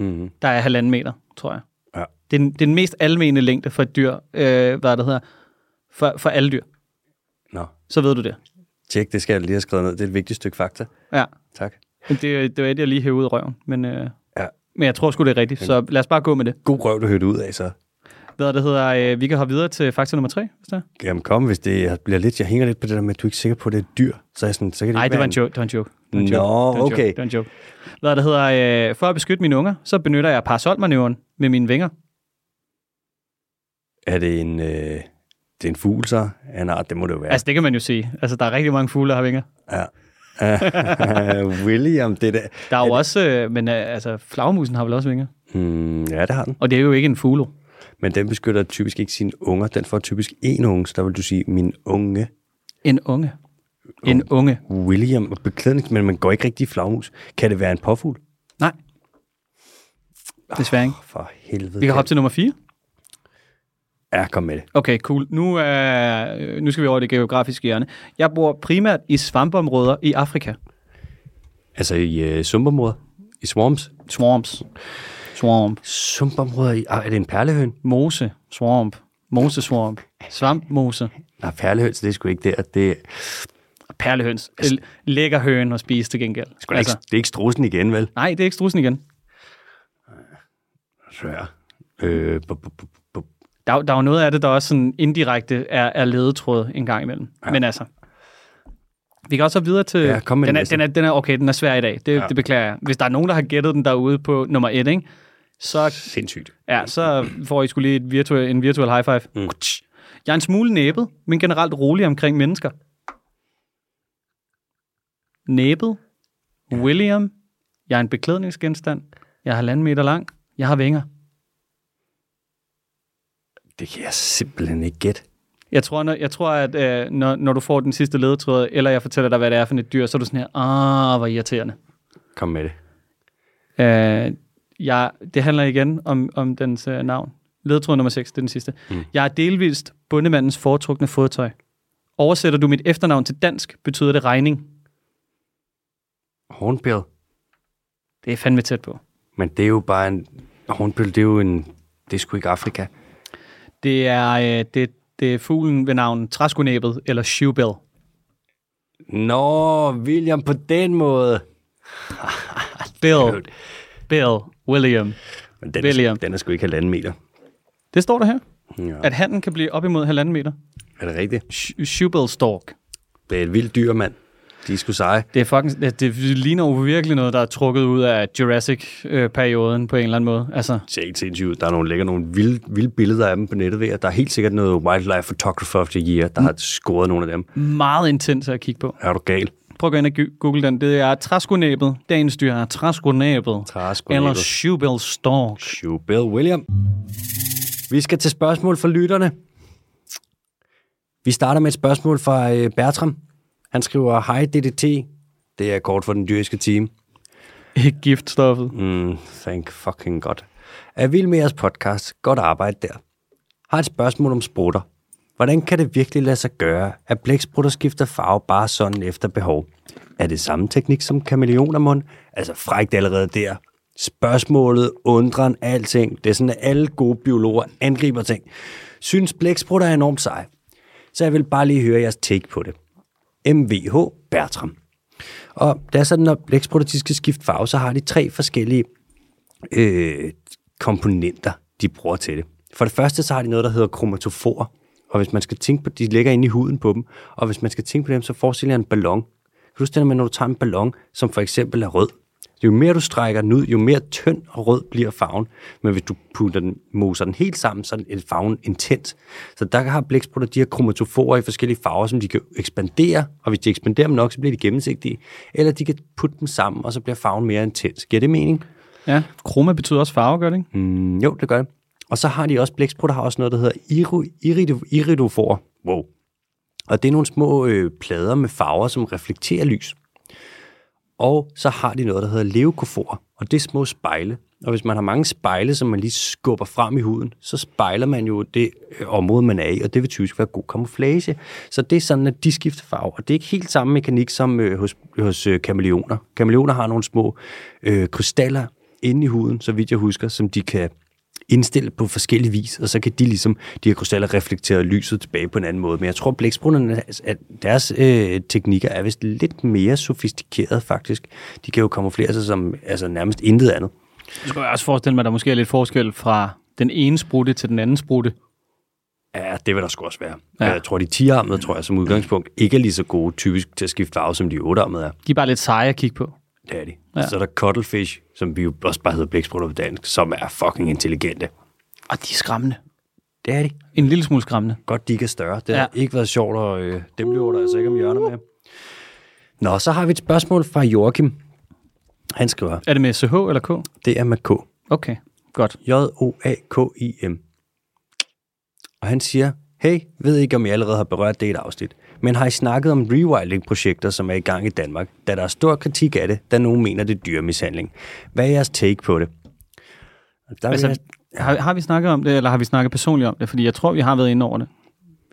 Mm-hmm. der er halvanden meter, tror jeg. Ja. Det er, den, det er den mest almene længde for et dyr, øh, hvad det hedder, for, for alle dyr. Nå, Så ved du det. tjek, det skal jeg lige have skrevet ned. Det er et vigtigt stykke fakta. Ja. Tak. Men Det, det var et, jeg lige hævde ud af røven. Men, øh, Ja. men jeg tror sgu, det er rigtigt. Så lad os bare gå med det. God røv, du hørte ud af, så. Hvad det hedder, øh, vi kan hoppe videre til fakta nummer tre, hvis det er. Jamen kom, hvis det bliver lidt, jeg hænger lidt på det der med, at du er ikke sikker på, at det er dyr. Så er jeg sådan, så kan det Nej, det var en joke. Det var en joke. Det var en Nå, joke. Det var en okay. Det var en joke. Hvad det hedder, øh, for at beskytte mine unger, så benytter jeg parasolmanøvren med mine vinger. Er det en, øh, det er en fugl så? Ja, nej, det må det jo være. Altså, det kan man jo sige. Altså, der er rigtig mange fugle, der har vinger. Ja. William, det der. Der er jo også, øh, men øh, altså, flagmusen har vel også vinger. Hmm, ja, det har den. Og det er jo ikke en fugle. Men den beskytter typisk ikke sine unger. Den får typisk en unge, så der vil du sige, min unge En unge. En unge. William beklædning, men man går ikke rigtig i flagmus. Kan det være en påfugl? Nej. Desværre ikke. For helvede. Vi kan hoppe til nummer 4. Ja, kom med det. Okay, cool. Nu, øh, nu skal vi over det geografiske hjørne. Jeg bor primært i svampområder i Afrika. Altså i øh, sumpområder? I swamps? Swamps. Swamp. Sumpområder i... Ah, er det en perlehøn? Mose. Swamp. Mose swamp. Svamp mose. Nej, perlehøn, så det er sgu ikke der. Det, Perlehøns. L- lækker høn at spise til gengæld. altså, ikke, det er ikke strusen igen, vel? nej, det er ikke strussen igen. Svær. Øh, bu, bu, bu, bu. Der, er- der er jo noget af det, der også sådan indirekte er, er ledetråd en gang imellem. Ja. Men altså, vi kan også så videre til... Ja, kom med den, den er, den, er, den er, okay, den er svær i dag. Det. Ja. det beklager jeg. Hvis der er nogen, der har gættet den derude på nummer et, ikke? Så, Sindssygt. ja, så får I skulle lige et virtuel, en virtuel high five. Mm. Jeg er en smule næbet, men generelt rolig omkring mennesker. Næbet. William. Jeg er en beklædningsgenstand. Jeg er halvanden meter lang. Jeg har vinger. Det kan jeg simpelthen ikke gætte. Jeg tror, når, jeg tror at øh, når, når du får den sidste ledetråd, eller jeg fortæller dig, hvad det er for et dyr, så er du sådan her, ah, hvor irriterende. Kom med det. Øh, jeg, det handler igen om, om dens øh, navn. Ledetråd nummer 6, det er den sidste. Mm. Jeg er delvist bundemandens foretrukne fodtøj. Oversætter du mit efternavn til dansk, betyder det regning. Hornbill. Det er fandme tæt på. Men det er jo bare en... Hornbill, det er jo en... Det er sgu ikke Afrika. Det er, øh, det, det er fuglen ved navn træskonæbet eller shoebill. Nå, William, på den måde. Bill. Bill. William. Men den, William. er, den er sgu ikke halvanden meter. Det står der her. Ja. At handen kan blive op imod halvanden meter. Er det rigtigt? Sh- Shoebill stork. Det er et vildt dyr, mand. De er sgu seje. Det er fucking, det, det ligner jo virkelig noget, der er trukket ud af Jurassic-perioden på en eller anden måde. Altså, helt sindssygt. Der er nogle, ligger nogle vilde, vilde billeder af dem på nettet der er helt sikkert noget Wildlife Photographer of the Year, der mm. har scoret nogle af dem. meget intens at kigge på. Er du gal? Prøv at gå ind og google den. Det er træskonæbet. Dagens dyr er træskonæbet. Træskonæbet. Eller shoebill stork. Shoe Bill William. Vi skal til spørgsmål fra lytterne. Vi starter med et spørgsmål fra øh, Bertram. Han skriver, Hej DDT. Det er kort for den dyriske team. Ikke giftstoffet. Mm, thank fucking god. Er vild med jeres podcast. Godt arbejde der. Har et spørgsmål om sprutter. Hvordan kan det virkelig lade sig gøre, at blæksprutter skifter farve bare sådan efter behov? Er det samme teknik som kameleonermund? Altså frækt allerede der. Spørgsmålet, undren, alting. Det er sådan, at alle gode biologer angriber ting. Synes blæksprutter er enormt seje. Så jeg vil bare lige høre jeres take på det. MVH Bertram. Og det er sådan, når blæksprutter skal skifte farve, så har de tre forskellige øh, komponenter, de bruger til det. For det første, så har de noget, der hedder kromatofor. Og hvis man skal tænke på, de ligger inde i huden på dem, og hvis man skal tænke på dem, så forestiller jeg en ballon. Kan du huske det, med, når du tager en ballon, som for eksempel er rød? Jo mere du strækker den ud, jo mere tynd og rød bliver farven. Men hvis du putter den, moser den helt sammen, så er farven intens. Så der har blæksprutter de her kromatoforer i forskellige farver, som de kan ekspandere, og hvis de ekspanderer dem nok, så bliver de gennemsigtige. Eller de kan putte dem sammen, og så bliver farven mere intens. Giver det mening? Ja, kroma betyder også farve, gør det ikke? Mm, jo, det gør det. Og så har de også, blæksprutter har også noget, der hedder irido, irido, iridofor. Wow. Og det er nogle små øh, plader med farver, som reflekterer lys. Og så har de noget, der hedder leukofor, og det er små spejle. Og hvis man har mange spejle, som man lige skubber frem i huden, så spejler man jo det øh, område, man er i, og det vil typisk være god kamuflage. Så det er sådan, at de skifter farve. Og det er ikke helt samme mekanik som øh, hos, hos øh, kameleoner. Kameleoner har nogle små øh, krystaller inde i huden, så vidt jeg husker, som de kan indstille på forskellige vis, og så kan de ligesom, de her krystaller reflektere lyset tilbage på en anden måde. Men jeg tror, blæksprutterne, at deres øh, teknikker er vist lidt mere sofistikeret faktisk. De kan jo kamuflere sig som altså, nærmest intet andet. Du skal også forestille mig, at der måske er lidt forskel fra den ene sprutte til den anden sprutte. Ja, det vil der sgu også være. Ja. Ja. Jeg tror, de 10-armede, tror jeg, som udgangspunkt, ikke er lige så gode typisk til at skifte farve, som de 8-armede er. De er bare lidt seje at kigge på. De. Ja. Så er der cuttlefish, som vi jo også bare hedder blæksprutter på dansk, som er fucking intelligente. Og de er skræmmende. Det er de. En lille smule skræmmende. Godt, de ikke er større. Det har Ja. ja. ikke været sjovt, og øh, dem løber der altså ikke om hjørnet med. Nå, så har vi et spørgsmål fra Joachim. Han skriver, Er det med CH eller K? det er med K. Okay, godt. J-O-A-K-I-M. Og han siger, hey, ved ikke, om jeg allerede har berørt det i et afsnit, men har I snakket om rewilding-projekter, som er i gang i Danmark, da der er stor kritik af det, da nogen mener, det er dyremishandling. Hvad er jeres take på det? Der altså, jeg, har, har vi snakket om det, eller har vi snakket personligt om det? Fordi jeg tror, vi har været inde over det.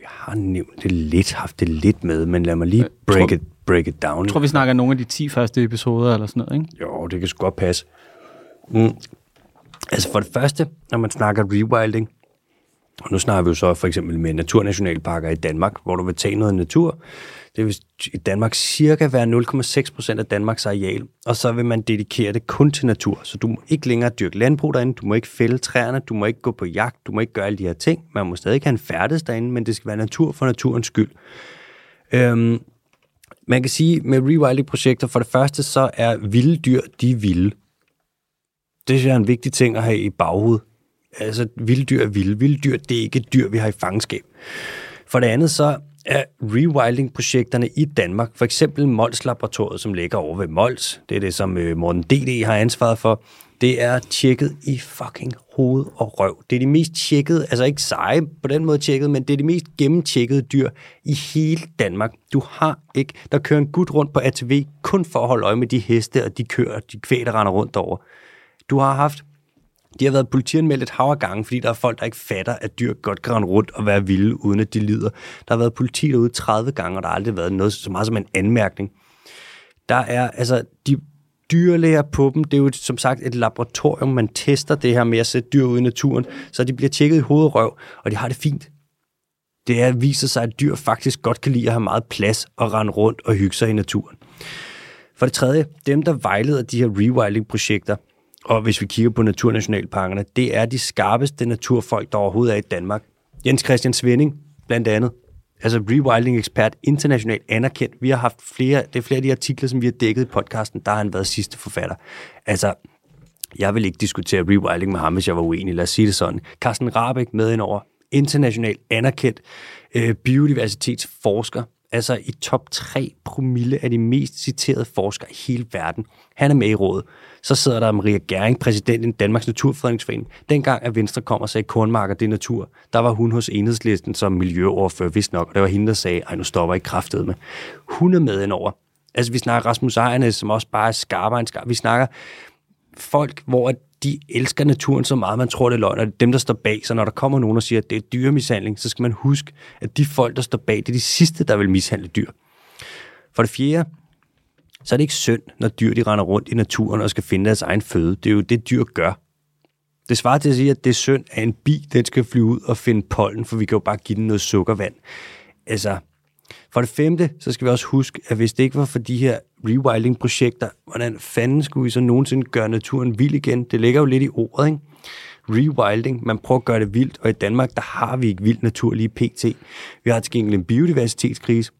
jeg har nævnt det lidt, haft det lidt med, men lad mig lige break, tror- it, break it down. Jeg tror, vi snakker nogle af de 10 første episoder eller sådan noget, ikke? Jo, det kan sgu godt passe. Mm. Altså for det første, når man snakker rewilding, og nu snakker vi jo så for eksempel med naturnationalparker i Danmark, hvor du vil tage noget natur. Det vil i Danmark cirka være 0,6 procent af Danmarks areal, og så vil man dedikere det kun til natur. Så du må ikke længere dyrke landbrug derinde, du må ikke fælde træerne, du må ikke gå på jagt, du må ikke gøre alle de her ting. Man må stadig have en færdes derinde, men det skal være natur for naturens skyld. Øhm, man kan sige, med rewilding-projekter, for det første, så er vilde dyr, de er vilde. Det er en vigtig ting at have i baghovedet. Altså, vilde dyr er vilde. Vilde dyr, det er ikke dyr, vi har i fangenskab. For det andet, så er rewilding-projekterne i Danmark, for eksempel Mols Laboratoriet, som ligger over ved Mols, det er det, som øh, Morten D.D. har ansvaret for, det er tjekket i fucking hoved og røv. Det er de mest tjekkede, altså ikke seje på den måde tjekket, men det er de mest gennemtjekkede dyr i hele Danmark. Du har ikke, der kører en gut rundt på ATV kun for at holde øje med de heste og de køer de kvæg, der render rundt over. Du har haft de har været politianmeldt et hav af gange, fordi der er folk, der ikke fatter, at dyr godt kan rende rundt og være vilde, uden at de lider. Der har været politi derude 30 gange, og der har aldrig været noget så meget som en anmærkning. Der er, altså, de dyrlæger på dem, det er jo som sagt et laboratorium, man tester det her med at sætte dyr ud i naturen, så de bliver tjekket i hoved og røv, og de har det fint. Det er, viser sig, at dyr faktisk godt kan lide at have meget plads og rende rundt og hygge sig i naturen. For det tredje, dem, der vejleder de her rewilding-projekter, og hvis vi kigger på naturnationalparkerne, det er de skarpeste naturfolk, der overhovedet er i Danmark. Jens Christian Svending, blandt andet. Altså rewilding-ekspert, internationalt anerkendt. Vi har haft flere, det er flere af de artikler, som vi har dækket i podcasten, der har han været sidste forfatter. Altså, jeg vil ikke diskutere rewilding med ham, hvis jeg var uenig. Lad os sige det sådan. Carsten Rabeck med ind over. Internationalt anerkendt øh, biodiversitetsforsker. Altså i top 3 promille af de mest citerede forskere i hele verden. Han er med i rådet så sidder der Maria Gering, præsidenten i Danmarks Naturfredningsforening. Dengang, at Venstre kom og sagde, kornmarker, det er natur, der var hun hos enhedslisten som miljøoverfører, vist nok, og det var hende, der sagde, ej, nu stopper ikke kraftet med. Hun er med indover. Altså, vi snakker Rasmus Ejernes, som også bare er skarpere end skarp. Vi snakker folk, hvor de elsker naturen så meget, man tror, det er løgn, og det er dem, der står bag. Så når der kommer nogen og siger, at det er dyremishandling, så skal man huske, at de folk, der står bag, det er de sidste, der vil mishandle dyr. For det fjerde, så er det ikke synd, når dyr de render rundt i naturen og skal finde deres egen føde. Det er jo det, dyr gør. Det svarer til at sige, at det er synd, at en bi den skal flyve ud og finde pollen, for vi kan jo bare give den noget sukkervand. Altså, for det femte, så skal vi også huske, at hvis det ikke var for de her rewilding-projekter, hvordan fanden skulle vi så nogensinde gøre naturen vild igen? Det ligger jo lidt i ordet, ikke? Rewilding, man prøver at gøre det vildt, og i Danmark, der har vi ikke vild natur lige pt. Vi har til gengæld en biodiversitetskrise,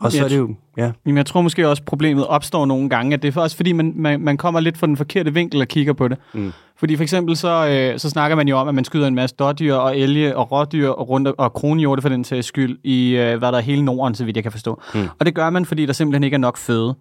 og så er det jo, ja. Men jeg tror måske også, problemet opstår nogle gange, at det er også fordi, man, man, man kommer lidt fra den forkerte vinkel og kigger på det. Mm. Fordi for eksempel så, øh, så snakker man jo om, at man skyder en masse dårdyr og elge og rådyr og, rundt, og kronhjorte for den sags skyld i, øh, hvad der er hele Norden, så vidt jeg kan forstå. Mm. Og det gør man, fordi der simpelthen ikke er nok føde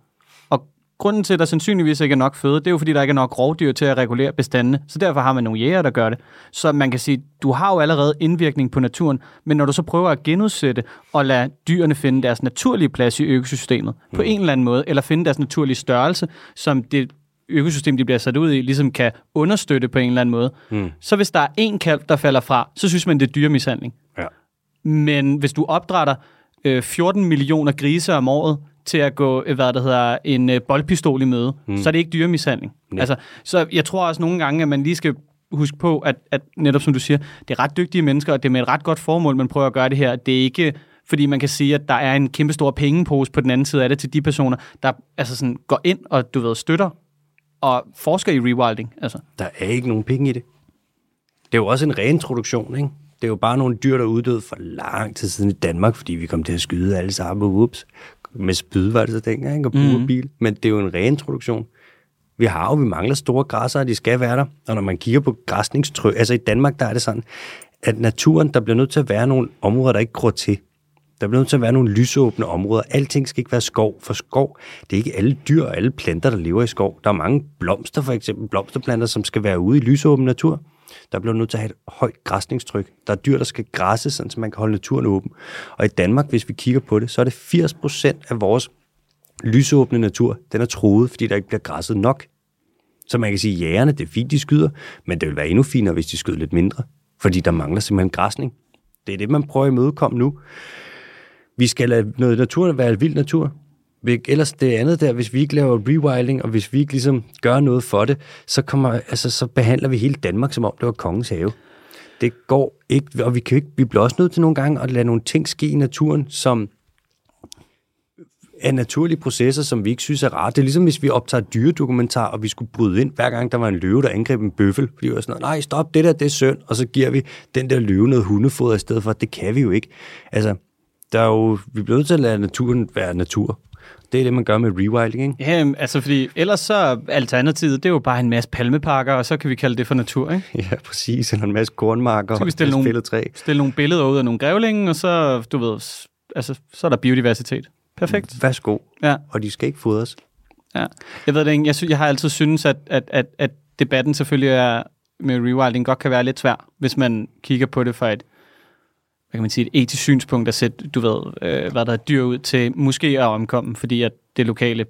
grunden til, at der sandsynligvis ikke er nok føde, det er jo, fordi der ikke er nok rovdyr til at regulere bestandene. Så derfor har man nogle jæger, der gør det. Så man kan sige, du har jo allerede indvirkning på naturen, men når du så prøver at genudsætte og lade dyrene finde deres naturlige plads i økosystemet mm. på en eller anden måde, eller finde deres naturlige størrelse, som det økosystem, de bliver sat ud i, ligesom kan understøtte på en eller anden måde. Mm. Så hvis der er en kalv, der falder fra, så synes man, det er dyremishandling. Ja. Men hvis du opdrætter øh, 14 millioner grise om året, til at gå, øh, hvad der hedder, en øh, boldpistol i møde, mm. så er det ikke dyremishandling. Nej. Altså, så jeg tror også nogle gange, at man lige skal huske på, at, at netop som du siger, det er ret dygtige mennesker, og det er med et ret godt formål, man prøver at gøre det her. Det er ikke fordi man kan sige, at der er en kæmpe stor pengepose på den anden side af det til de personer, der altså sådan går ind og du ved, støtter og forsker i rewilding. Altså. Der er ikke nogen penge i det. Det er jo også en reintroduktion, ikke? Det er jo bare nogle dyr, der er uddøde for lang tid siden i Danmark, fordi vi kom til at skyde alle sammen. Ups med spyd, var det så dengang, ikke? og mm. bil. Men det er jo en reintroduktion. Vi har jo, vi mangler store græsser, og de skal være der. Og når man kigger på græsningstryk, altså i Danmark, der er det sådan, at naturen, der bliver nødt til at være nogle områder, der ikke gror til. Der bliver nødt til at være nogle lysåbne områder. Alting skal ikke være skov, for skov, det er ikke alle dyr og alle planter, der lever i skov. Der er mange blomster, for eksempel blomsterplanter, som skal være ude i lysåben natur. Der bliver nødt til at have et højt græsningstryk. Der er dyr, der skal græsse, så man kan holde naturen åben. Og i Danmark, hvis vi kigger på det, så er det 80 procent af vores lysåbne natur, den er troet, fordi der ikke bliver græsset nok. Så man kan sige, at jægerne, det er fint, de skyder, men det vil være endnu finere, hvis de skyder lidt mindre, fordi der mangler simpelthen græsning. Det er det, man prøver at imødekomme nu. Vi skal lade noget natur være vild natur ellers det andet der, hvis vi ikke laver rewilding, og hvis vi ikke ligesom gør noget for det, så, kommer, altså, så behandler vi hele Danmark, som om det var kongens have. Det går ikke, og vi, kan ikke, vi bliver også nødt til nogle gange at lade nogle ting ske i naturen, som er naturlige processer, som vi ikke synes er rart. Det er ligesom, hvis vi optager dyredokumentar, og vi skulle bryde ind, hver gang der var en løve, der angreb en bøffel. Fordi vi var sådan, nej, stop, det der, det er synd. Og så giver vi den der løve noget hundefoder i stedet for. Det kan vi jo ikke. Altså, der er jo, vi bliver nødt til at lade naturen være natur. Det er det, man gør med rewilding, ikke? Ja, altså fordi ellers så alternativet, det er jo bare en masse palmeparker, og så kan vi kalde det for natur, ikke? Ja, præcis. Eller en masse kornmarker så kan vi stille og nogle, træ. stille nogle billeder ud af nogle grævlinge, og så, du ved, altså, så er der biodiversitet. Perfekt. Værsgo. Ja. Og de skal ikke fodres. Ja. Jeg ved det ikke. Jeg, synes, jeg har altid syntes, at, at, at, at debatten selvfølgelig er med rewilding godt kan være lidt svær, hvis man kigger på det fra et, hvad kan man sige, et etisk synspunkt at sætte, du ved, øh, hvad der er dyr ud til måske at omkomme, fordi at det lokale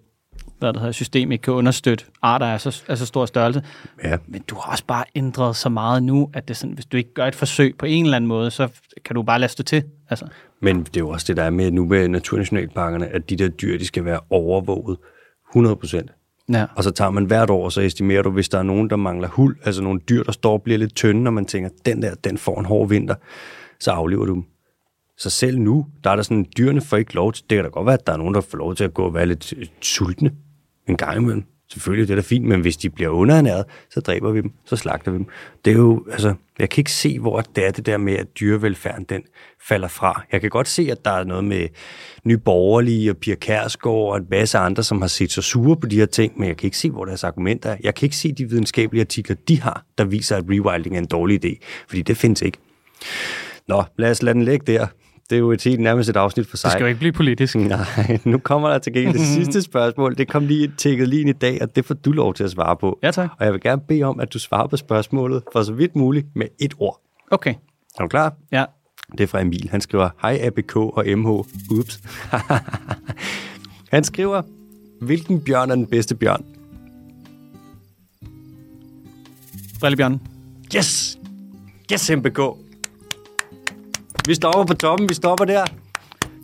hvad der hedder, system ikke kan understøtte arter af så, af så stor størrelse. Ja. Men du har også bare ændret så meget nu, at det sådan, hvis du ikke gør et forsøg på en eller anden måde, så kan du bare lade stå til. Altså. Men det er jo også det, der er med nu med naturnationalparkerne, at de der dyr, de skal være overvåget 100 procent. Ja. Og så tager man hvert år, så estimerer du, hvis der er nogen, der mangler huld, altså nogle dyr, der står og bliver lidt tynde, og man tænker, den der, den får en hård vinter, så aflever du dem. Så selv nu, der er der sådan, dyrene får ikke lov til, det kan da godt være, at der er nogen, der får lov til at gå og være lidt øh, sultne en gang imellem. Selvfølgelig, det er da fint, men hvis de bliver underernæret, så dræber vi dem, så slagter vi dem. Det er jo, altså, jeg kan ikke se, hvor det er det der med, at dyrevelfærden den falder fra. Jeg kan godt se, at der er noget med Nye Borgerlige og Pia Kærsgaard og en masse andre, som har set sig sure på de her ting, men jeg kan ikke se, hvor deres argumenter er. Jeg kan ikke se de videnskabelige artikler, de har, der viser, at rewilding er en dårlig idé, fordi det findes ikke. Nå, lad os lade den ligge der. Det er jo et helt nærmest et afsnit for sig. Det skal jo ikke blive politisk. Nej, nu kommer der til gengæld det sidste spørgsmål. Det kom lige tækket lige ind i dag, og det får du lov til at svare på. Ja, tak. Og jeg vil gerne bede om, at du svarer på spørgsmålet for så vidt muligt med et ord. Okay. Er du klar? Ja. Det er fra Emil. Han skriver, hej ABK og MH. Ups. Han skriver, hvilken bjørn er den bedste bjørn? Brillebjørn. Yes! Yes, MBK! Vi stopper på toppen, vi stopper der.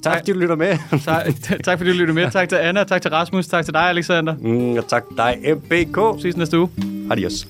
Tak, fordi du lytter med. tak, tak fordi du lytter med. Tak til Anna, tak til Rasmus, tak til dig, Alexander. Mm, og tak til dig, MBK. Ses næste uge. Adios.